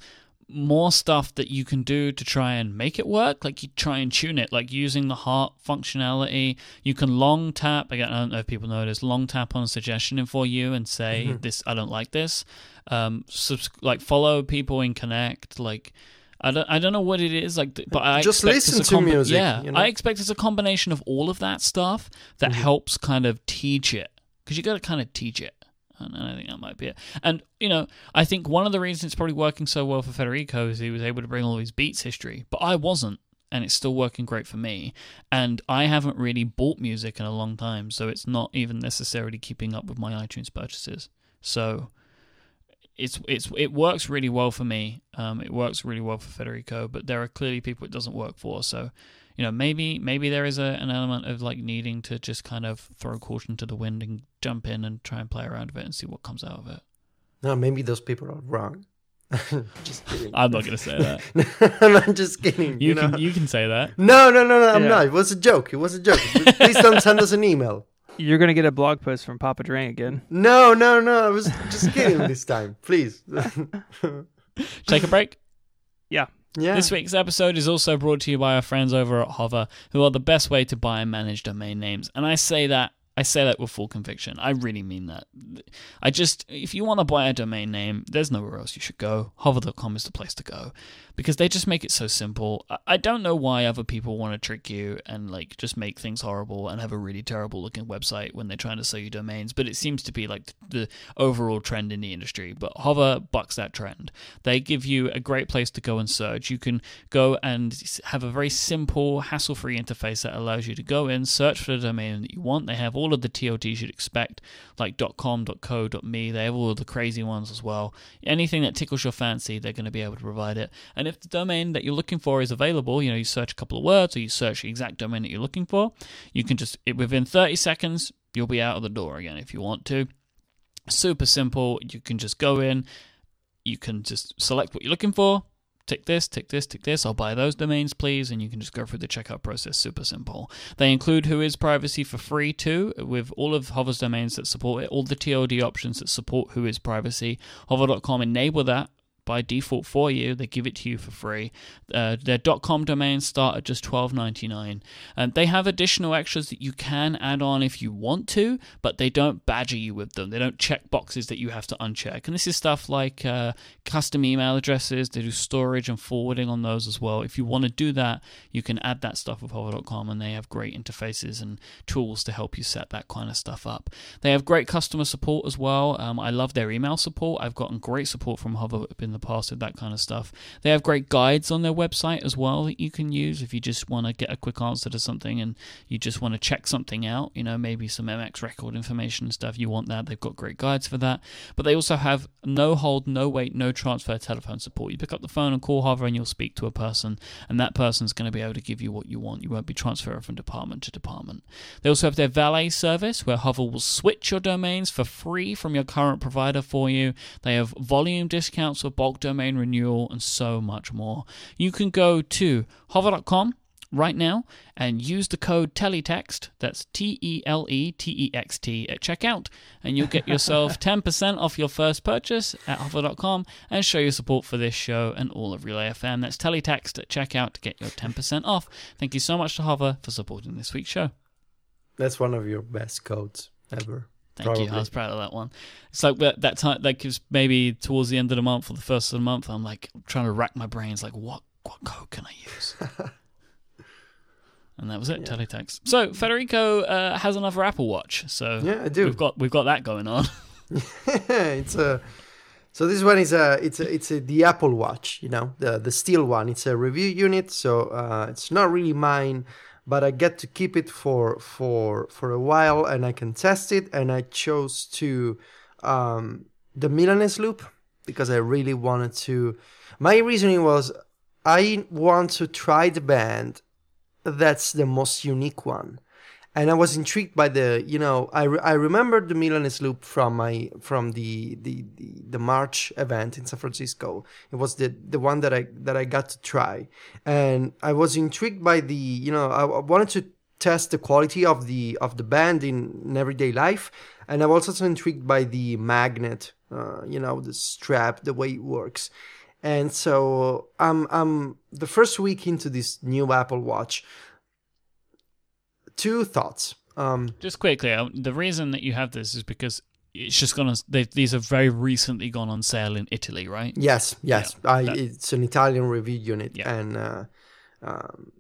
A: more stuff that you can do to try and make it work. Like you try and tune it, like using the heart functionality. You can long tap. Again, I don't know if people know this. Long tap on a suggestion in for you and say
C: Mhm.
A: this. I don't like this. Um, subs- like follow people in Connect. Like. I don't, I don't know what it is like, but I
C: Just listen to
A: combi-
C: music,
A: Yeah,
C: you know?
A: I expect it's a combination of all of that stuff that
C: Mhm.
A: helps kind of teach it because you got to kind of teach it. And I think that might be it. And you know, I think one of the reasons it's probably working so well for Federico is he was able to bring all his beats history, but I wasn't, and it's still working great for me. And I haven't really bought music in a long time, so it's not even necessarily keeping up with my iTunes purchases. So it's it's it works really well for me. Um, it works really well for Federico, but there are clearly people it doesn't work for. So you know maybe maybe there is a, an element of like needing to just kind of throw caution to the wind and jump in and try and play around with it and see what comes out of it.
C: No, maybe those people are wrong. just kidding.
A: I'm not going to say that.
C: I'm just kidding.
A: You
C: You, know?
A: can you can say that.
C: No, no, no, no. I'm
B: Yeah.
C: not. It was a joke. It was a joke. Please don't send us an email.
B: You're gonna get a blog post from Papa Drang again.
C: No, no, no. I was just kidding this time. Please.
A: Take a break.
C: Yeah. yeah.
A: This week's episode is also brought to you by our friends over at Hover, who are the best way to buy and manage domain names. And I say that I say that with full conviction. I really mean that. I just if you want to buy a domain name, there's nowhere else you should go. Hover.com is the place to go because they just make it so simple. I- don't know why other people want to trick you and like just make things horrible and have a really terrible looking website when they're trying to sell you domains, but it seems to be like the overall trend in the industry. But Hover bucks that trend. They give you a great place to go and search. You can go and have a very simple, hassle free interface that allows you to go in, search for the domain that you want. They have all of the TLDs you'd expect, like .com, .co, .me. They have all of the crazy ones as well. Anything that tickles your fancy, they're going to be able to provide it. And if the domain that you're looking for is available, you know, you search a couple of words or you search the exact domain that you're looking for, you can just, it, within 30 seconds, you'll be out of the door again if you want to. Super simple. You can just go in, you can just select what you're looking for, tick this, tick this, tick this. I'll buy those domains, please. And you can just go through the checkout process. Super simple. They include WHOIS Privacy for free too, with all of Hover's domains that support it, all the TLD options that support WHOIS Privacy. Hover.com enable that by default for you. They give it to you for free. Uh, their .com domains start at just twelve ninety nine, and they have additional extras that you can add on if you want to, but they don't badger you with them. They don't check boxes that you have to uncheck. And this is stuff like uh, custom email addresses. They do storage and forwarding on those as well. If you want to do that, you can add that stuff with Hover.com, and they have great interfaces and tools to help you set that kind of stuff up. They have great customer support as well. Um, I love their email support. I've gotten great support from Hover in the past with that kind of stuff. They have great guides on their website as well that you can use if you just want to get a quick answer to something and you just want to check something out. You know, maybe some MX record information and stuff. You want that. They've got great guides for that. But they also have no hold, no wait, no transfer telephone support. You pick up the phone and call Hover and you'll speak to a person, and that person's going to be able to give you what you want. You won't be transferred from department to department. They also have their valet service where Hover will switch your domains for free from your current provider for you. They have volume discounts for bulk domain renewal and so much more. You can go to hover.com right now and use the code teletext that's T E L E T E X T at checkout and you'll get yourself 10% off your first purchase at hover.com and show your support for this show and all of Relay FM that's teletext at checkout to get your 10% off thank you so much to hover for supporting this week's show
C: That's one of your best codes ever.
A: Thank you. I was proud of that one. It's like that, that time, like it's maybe towards the end of the month or the first of the month. I'm like trying to rack my brains, like what what code can I use? and that was it.
C: Yeah.
A: Teletext. So Federico uh, has another Apple Watch. So
C: Yeah, I do.
A: we've got we've got that going on.
C: it's a so this one is a it's a it's a the Apple Watch, you know, the the steel one. It's a review unit, so uh, it's not really mine, but I get to keep it for for for a while, and I can test it. And I chose to um, the Milanese loop because I really wanted to. My reasoning was I want to try the band that's the most unique one and I was intrigued by the you know I, re- I remember the Milanese loop from my from the, the the the March event in San Francisco. It was the the one that I that I got to try, and I was intrigued by the you know I, I wanted to test the quality of the of the band in, in everyday life, and I was also intrigued by the magnet, uh, you know, the strap, the way it works. And so I'm I'm the first week into this new Apple Watch two thoughts. Um,
A: Just quickly, uh, the reason that you have this is because it's just gone on. They, these have very recently gone on sale in Italy, right?
C: yes, yes,
A: Yeah,
C: I,
A: that-
C: it's an Italian review unit,
A: Yeah.
C: and uh, um,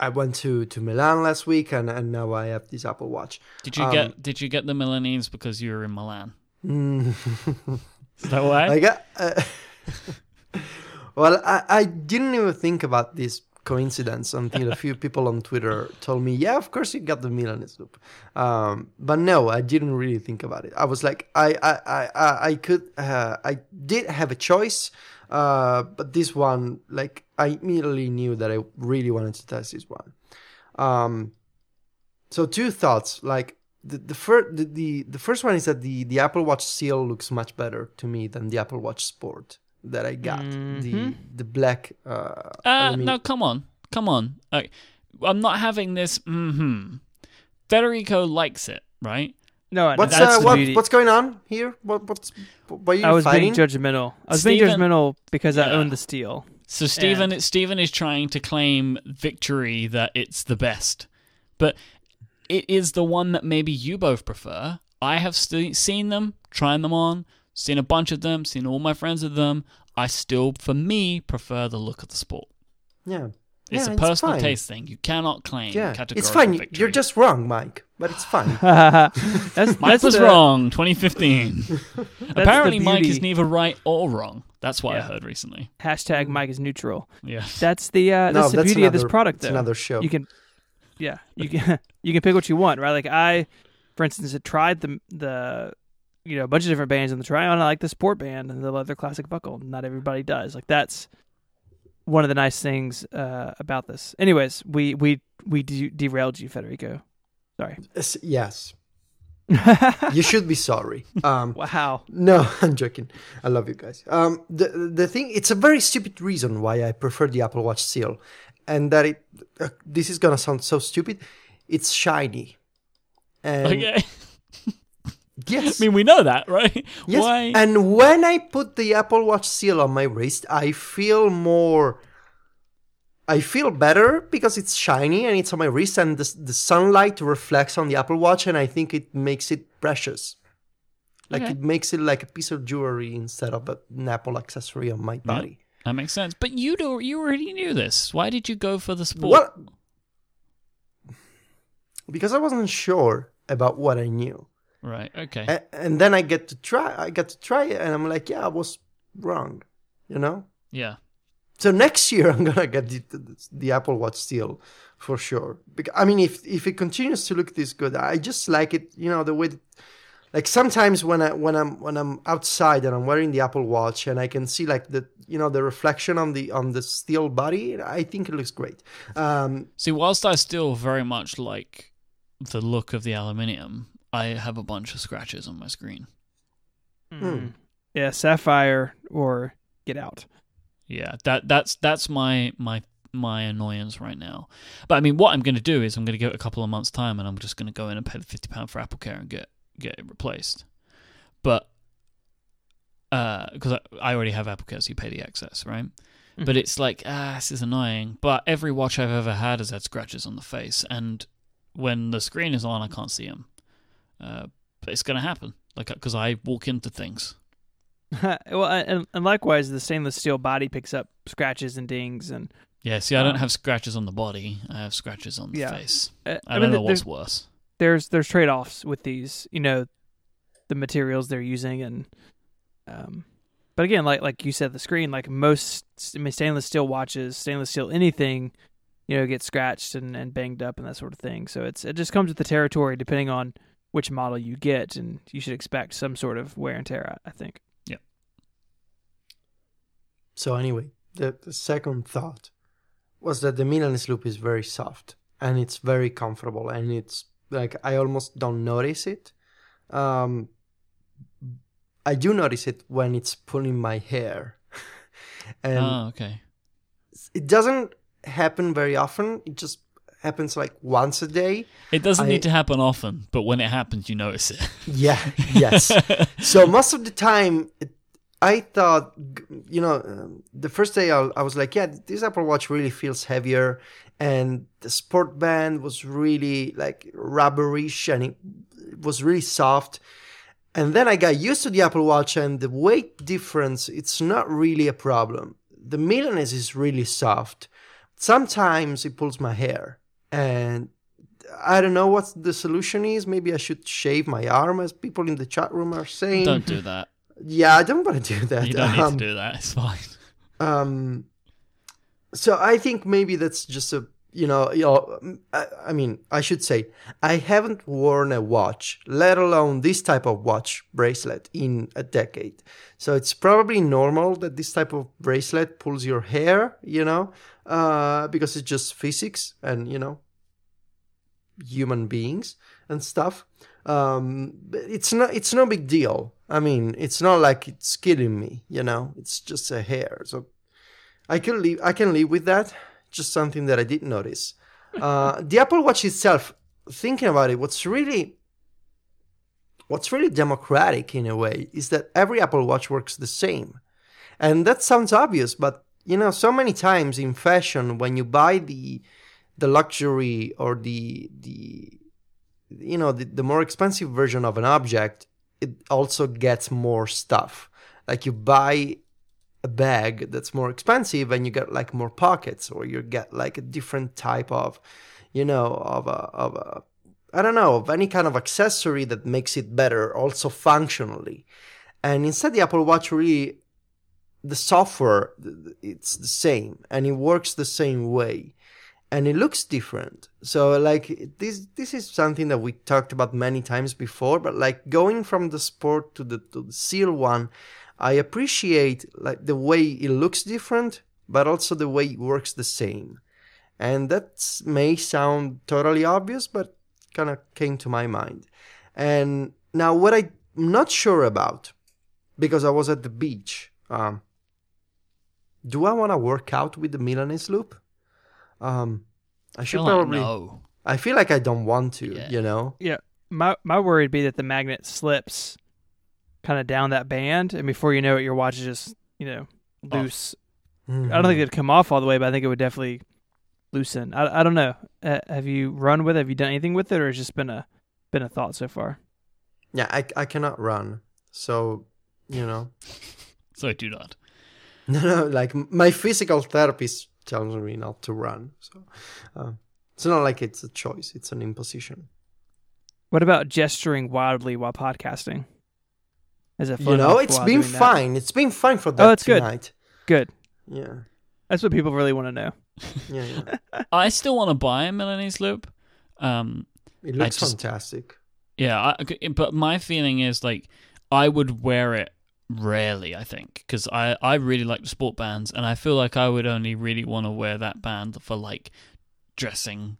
C: I went to, to Milan last week, and, and now I have this Apple Watch.
A: Did you
C: Um,
A: get Did you get the Milanese because you were in Milan?
C: Mm.
A: Is that why?
C: I got. Uh, well, I, I didn't even think about this coincidence until a few people on Twitter told me, "Yeah, of course you got the Milanese loop." Um, but no, I didn't really think about it. I was like, I, I, I, I, could, uh, I did have a choice, uh, but this one, like, I immediately knew that I really wanted to test this one. Um, so two thoughts, like. The, the first the, the, the first one is that the, the Apple Watch Steel looks much better to me than the Apple Watch Sport that I got. The
B: Mhm.
C: the black uh,
A: Uh,
C: aluminium-
A: no, come on, come on. Okay. I'm not having this. Mm-hmm. Federico likes it, right?
B: No,
C: What's
B: that's
C: uh, what, what's going on here? What what's why are you
B: I was
C: fighting?
B: being judgmental. I was being judgmental because I own the steel.
A: So Stephen,
B: And-
A: Stephen is trying to claim victory that it's the best, but it is the one that maybe you both prefer. I have st- seen them, trying them on, seen a bunch of them, seen all my friends with them. I still, for me, prefer the look of the sport.
C: yeah,
A: It's
C: Yeah,
A: a personal
C: fine.
A: taste thing. You cannot claim
C: Yeah,
A: categorical
C: it's fine.
A: victory.
C: You're just wrong, Mike, but it's fine.
B: that's
A: Mike
B: that's
A: was
B: the-
A: wrong. 2015. Apparently, Mike is neither right or wrong. That's what I heard recently.
B: Hashtag Mike is neutral.
A: Yeah.
B: That's the uh,
C: no,
B: that's the
C: that's
B: beauty
C: another,
B: of this product,
C: It's
B: though.
C: another show.
B: You can, yeah, you can you can pick what you want, right? Like I, for instance, had tried the the you know a bunch of different bands in the try on. I like the sport band and the leather classic buckle. Not everybody does. Like that's one of the nice things uh, about this. Anyways, we we we de- derailed you, Federico. Sorry.
C: Yes, yes, you should be sorry. Um,
B: wow.
C: No, I'm joking. I love you guys. Um, the the thing, it's a very stupid reason why I prefer the Apple Watch Steel, and that it. Uh, this is gonna sound so stupid. It's shiny. And
A: Okay.
C: Yes.
A: I mean, we know that, right?
C: yes.
A: Why?
C: And when I put the Apple Watch Steel on my wrist, I feel more. I feel better because it's shiny and it's on my wrist, and the the sunlight reflects on the Apple Watch, and I think it makes it precious. Like
A: Okay.
C: it makes it like a piece of jewelry instead of an Apple accessory on my body.
A: That makes sense. But you do, you already knew this. Why did you go for the sport?
C: Well, because I wasn't sure about what I knew,
A: Right. Okay.
C: A- and then I get to try. I get to try it, and I'm like, yeah, I was wrong, you know.
A: yeah.
C: So next year I'm gonna get the, the, the Apple Watch Steel for sure. Because, I mean, if if it continues to look this good, I just like it. You know the way. That, like sometimes when I when I'm when I'm outside and I'm wearing the Apple Watch and I can see like the you know the reflection on the on the steel body, I think it looks great. Um,
A: See, whilst I still very much like the look of the aluminium, I have a bunch of scratches on my screen.
B: Mm. Yeah, Sapphire or Get Out.
A: Yeah, that that's that's my my my annoyance right now. But I mean, what I'm going to do is I'm going to give it a couple of months' time, and I'm just going to go in and pay the fifty pound for AppleCare and get get it replaced. But because I, I already have AppleCare, so you pay the excess, right? But
B: Mhm.
A: it's like ah, this is annoying. But every watch I've ever had has had scratches on the face, and when the screen is on, I can't see them. Uh, but it's going to happen, like because I walk into things.
B: well, and, and likewise, the stainless steel body picks up scratches and dings, and
A: Yeah, see, I don't
B: Um,
A: have scratches on the body. I have scratches on the
B: Yeah.
A: face.
B: uh,
A: I,
B: I,
A: don't know what's worse.
B: there's there's trade offs with these, you know, the materials they're using, and um, but again, like like you said, the screen, like most I mean, stainless steel watches, stainless steel anything, you know, get scratched and, and banged up and that sort of thing. So it's it just comes with the territory depending on which model you get, and you should expect some sort of wear and tear. I think. Yeah.
C: So anyway, the, the second thought was that the Milanese loop is very soft and it's very comfortable and it's like I almost don't notice it. Um, I do notice it when it's pulling my hair, and
A: oh, okay.
C: it doesn't happen very often. It just happens like once a day.
A: It doesn't
C: I-
A: need to happen often, but when it happens, you notice it.
C: Yeah, yes. so most of the time, it, I thought, you know, um, the first day I, I was like, yeah, this Apple Watch really feels heavier, and the sport band was really like rubberish, and it, it was really soft. And then I got used to the Apple Watch, and the weight difference, it's not really a problem. The Milanese is really soft. Sometimes it pulls my hair, and I don't know what the solution is. Maybe I should shave my arm, as people in the chat room are saying.
A: don't do that.
C: Yeah, I don't want to do that.
A: You don't need
C: Um,
A: to do that. It's fine.
C: um, so I think maybe that's just a you know you know I, I mean I should say I haven't worn a watch, let alone this type of watch bracelet in a decade. So it's probably normal that this type of bracelet pulls your hair, you know, uh, because it's just physics and you know human beings and stuff. Um, it's not it's no big deal. I mean, it's not like it's killing me, you know. It's just a hair, so I can live. I can live with that. Just something that I didn't notice. Uh, the Apple Watch itself, thinking about it, what's really what's really democratic in a way is that every Apple Watch works the same, and that sounds obvious, but you know, so many times in fashion, when you buy the the luxury or the the you know the, the more expensive version of an object it also gets more stuff. Like you buy a bag that's more expensive and you get like more pockets or you get like a different type of you know of a of a i don't know of any kind of accessory that makes it better also functionally. And instead the apple watch really the software it's the same and it works the same way and it looks different. So like this this is something that we talked about many times before, but like going from the sport to the to the steel one, I appreciate like the way it looks different, but also the way it works the same. And that may sound totally obvious, but kind of came to my mind. And now what I'm not sure about, because I was at the beach, um, do I want to work out with the Milanese loop? Um, I should
A: feel like
C: probably.
A: no.
C: I feel like I don't want to.
A: Yeah.
C: You know.
B: Yeah, my my worry would be that the magnet slips kind of down that band, and before you know it, your watch is just you know loose. I don't
C: Mm-hmm.
B: think it'd come off all the way, but I think it would definitely loosen. I, I don't know. Uh, have you run with it? Have you done anything with it, or has it just been a been a thought so far?
C: Yeah, I I cannot run, so you know.
A: So I do not.
C: No, no, like my physical therapist tells me not to run, so uh, it's not like it's a choice; it's an imposition.
B: What about gesturing wildly while podcasting? Is it fun?
C: you know, it's been
B: doing that?
C: fine. It's been fine for that
B: Oh, that's good.
C: tonight.
B: Good.
C: Yeah,
B: That's what people really want to know.
C: yeah, yeah.
A: I still want to buy a Milanese loop. Um,
C: It looks
A: just-
C: fantastic.
A: yeah, I, but my feeling is like I would wear it rarely. I think because I I really like the sport bands, and I feel like I would only really want to wear that band for like dressing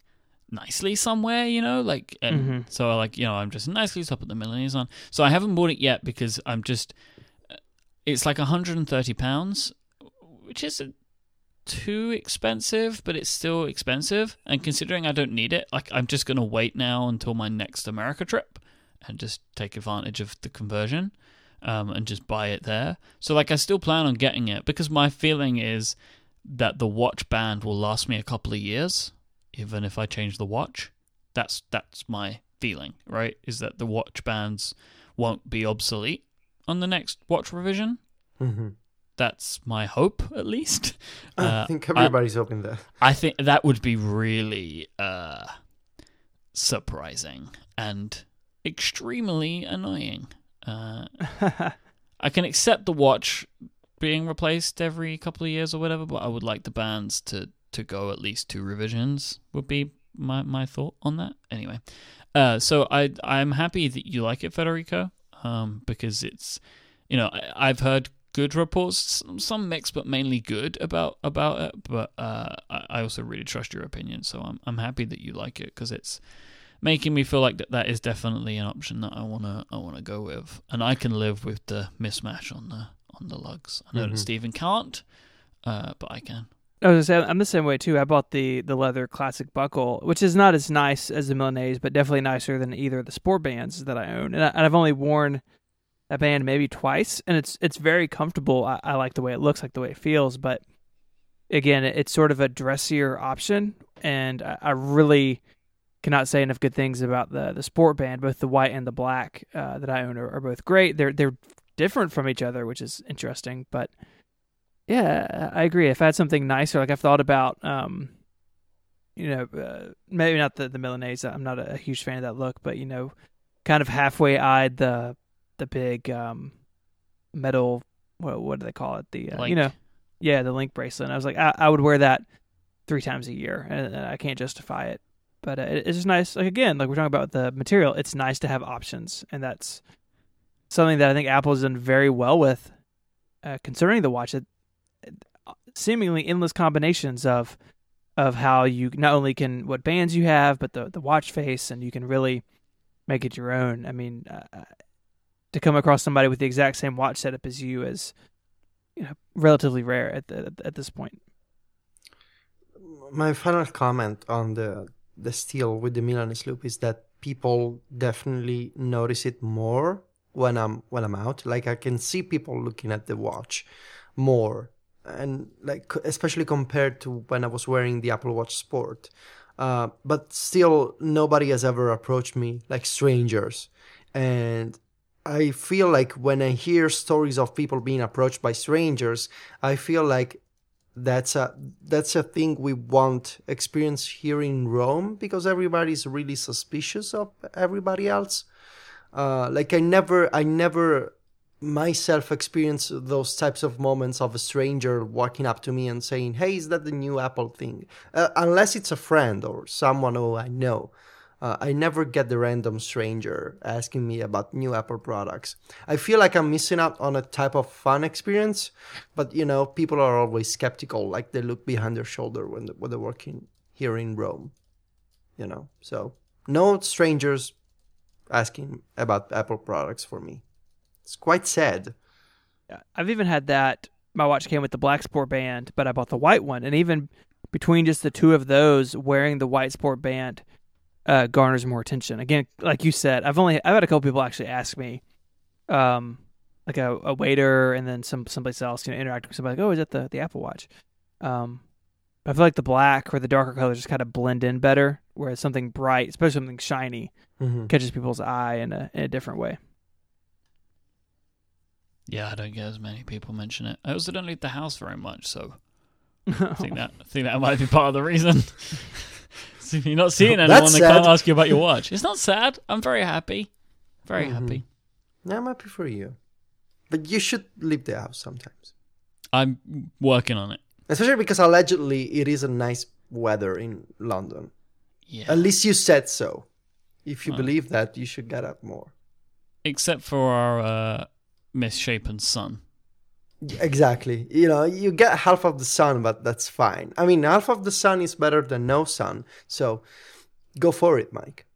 A: nicely somewhere, you know, like and
B: Mhm.
A: so I like you know I'm dressing nicely, so I put the Milanese on. So I haven't bought it yet because I'm just it's like 130 pounds, which isn't too expensive, but it's still expensive. And considering I don't need it, like I'm just gonna wait now until my next America trip and just take advantage of the conversion um, and just buy it there. So like I still plan on getting it because my feeling is that the watch band will last me a couple of years, even if I change the watch. That's that's my feeling, right? Is that the watch bands won't be obsolete on the next watch revision.
C: hmm
A: That's my hope, at least.
C: I
A: Uh,
C: think everybody's hoping that.
A: I think that would be really uh, surprising and extremely annoying. Uh, I can accept the watch being replaced every couple of years or whatever, but I would like the bands to to go at least two revisions would be my my thought on that. Anyway, uh, so I I'm happy that you like it, Federico, um, because it's you know I, I've heard good reports, some mixed, but mainly good about about it. But uh, I also really trust your opinion, so I'm I'm happy that you like it because it's making me feel like that, that is definitely an option that I wanna I wanna go with, and I can live with the mismatch on the on the lugs. I know
C: Mhm.
A: that Stephen can't, uh, but I can.
B: I was gonna say, I'm the same way too. I bought the the leather classic buckle, which is not as nice as the Milanese, but definitely nicer than either of the sport bands that I own. And, I, and I've only worn that band maybe twice, and it's it's very comfortable. I, I like the way it looks, like the way it feels. But again, it, it's sort of a dressier option, and I, I really cannot say enough good things about the the sport band. Both the white and the black uh, that I own are, are both great. They're they're different from each other, which is interesting, but yeah, I agree. If I had something nicer, like I've thought about, um, you know, uh, maybe not the the Milanese. I'm not a, huge fan of that look, but you know, kind of halfway eyed the the big um, metal. What what do they call it? The uh, you know, yeah, the link bracelet. And I was like, I, I would wear that three times a year, and, and I can't justify it. But uh, it, it's just nice. Like again, like we're talking about the material, it's nice to have options, and that's something that I think Apple's done very well with, uh, concerning the watch. It, seemingly endless combinations of of how you not only can what bands you have, but the the watch face, and you can really make it your own. I mean, uh, to come across somebody with the exact same watch setup as you is, you know, relatively rare at the, at this point.
C: my final comment on the the steel with the Milanese loop is that people definitely notice it more when I'm when I'm out. Like I can see people looking at the watch more, and like especially compared to when I was wearing the Apple Watch Sport. Uh, but still, nobody has ever approached me like strangers, and I feel like when I hear stories of people being approached by strangers, I feel like that's a that's a thing we won't experience here in Rome because everybody's really suspicious of everybody else. Uh, like I never I never myself experience those types of moments of a stranger walking up to me and saying, "Hey, is that the new Apple thing?" Uh, unless it's a friend or someone who I know. Uh, I never get the random stranger asking me about new Apple products. I feel like I'm missing out on a type of fun experience, but you know, people are always skeptical, like they look behind their shoulder when, when they're working here in Rome. You know, so no strangers asking about Apple products for me. It's quite sad.
B: Yeah, I've even had that. My watch came with the black sport band, but I bought the white one, and even between just the two of those, wearing the white sport band uh, garners more attention. Again, like you said, I've only I've had a couple people actually ask me, um, like a, a waiter and then some someplace else, you know, interacting with somebody like, oh, is that the the Apple Watch? Um, I feel like the black or the darker colors just kind of blend in better, whereas something bright, especially something shiny,
C: Mm-hmm.
B: catches people's eye in a in a different way.
A: Yeah, I don't get as many people mention it. I also don't leave the house very much, so I think that I think that might be part of the reason. so if you're not seeing anyone,
C: That's
A: they can't ask you about your watch. It's not sad. I'm very happy. Very
C: Mhm.
A: happy.
C: Yeah, I'm happy for you. But you should leave the house sometimes.
A: I'm working on it.
C: Especially because allegedly it is a nice weather in London.
A: Yeah.
C: At least you said so. If you
A: Well.
C: believe that, you should get up more.
A: Except for our uh, misshapen sun.
C: Exactly. You know, you get half of the sun, but that's fine. I mean, half of the sun is better than no sun. So go for it, Mike.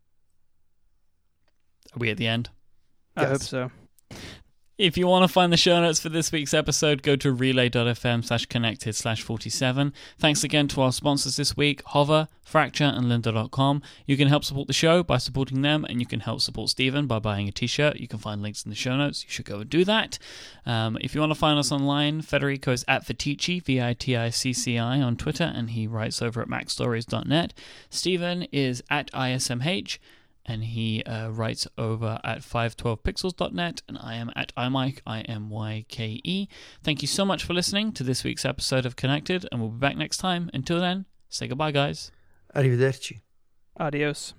A: Are we at the end?
B: I hope so.
A: If you want to find the show notes for this week's episode, go to relay.fm slash connected slash 47. Thanks again to our sponsors this week, Hover, Fracture, and Lynda.com. You can help support the show by supporting them, and you can help support Stephen by buying a t shirt. You can find links in the show notes. You should go and do that. Um, if you want to find us online, Federico is at Viticci, V I T I C C I, on Twitter, and he writes over at macstories.net. Stephen is at ISMH and he uh, writes over at 512pixels.net and i am at imyke i-m-y-k-e E. thank you so much for listening to this week's episode of connected and we'll be back next time until then say goodbye guys
C: Arrivederci.
B: Adios.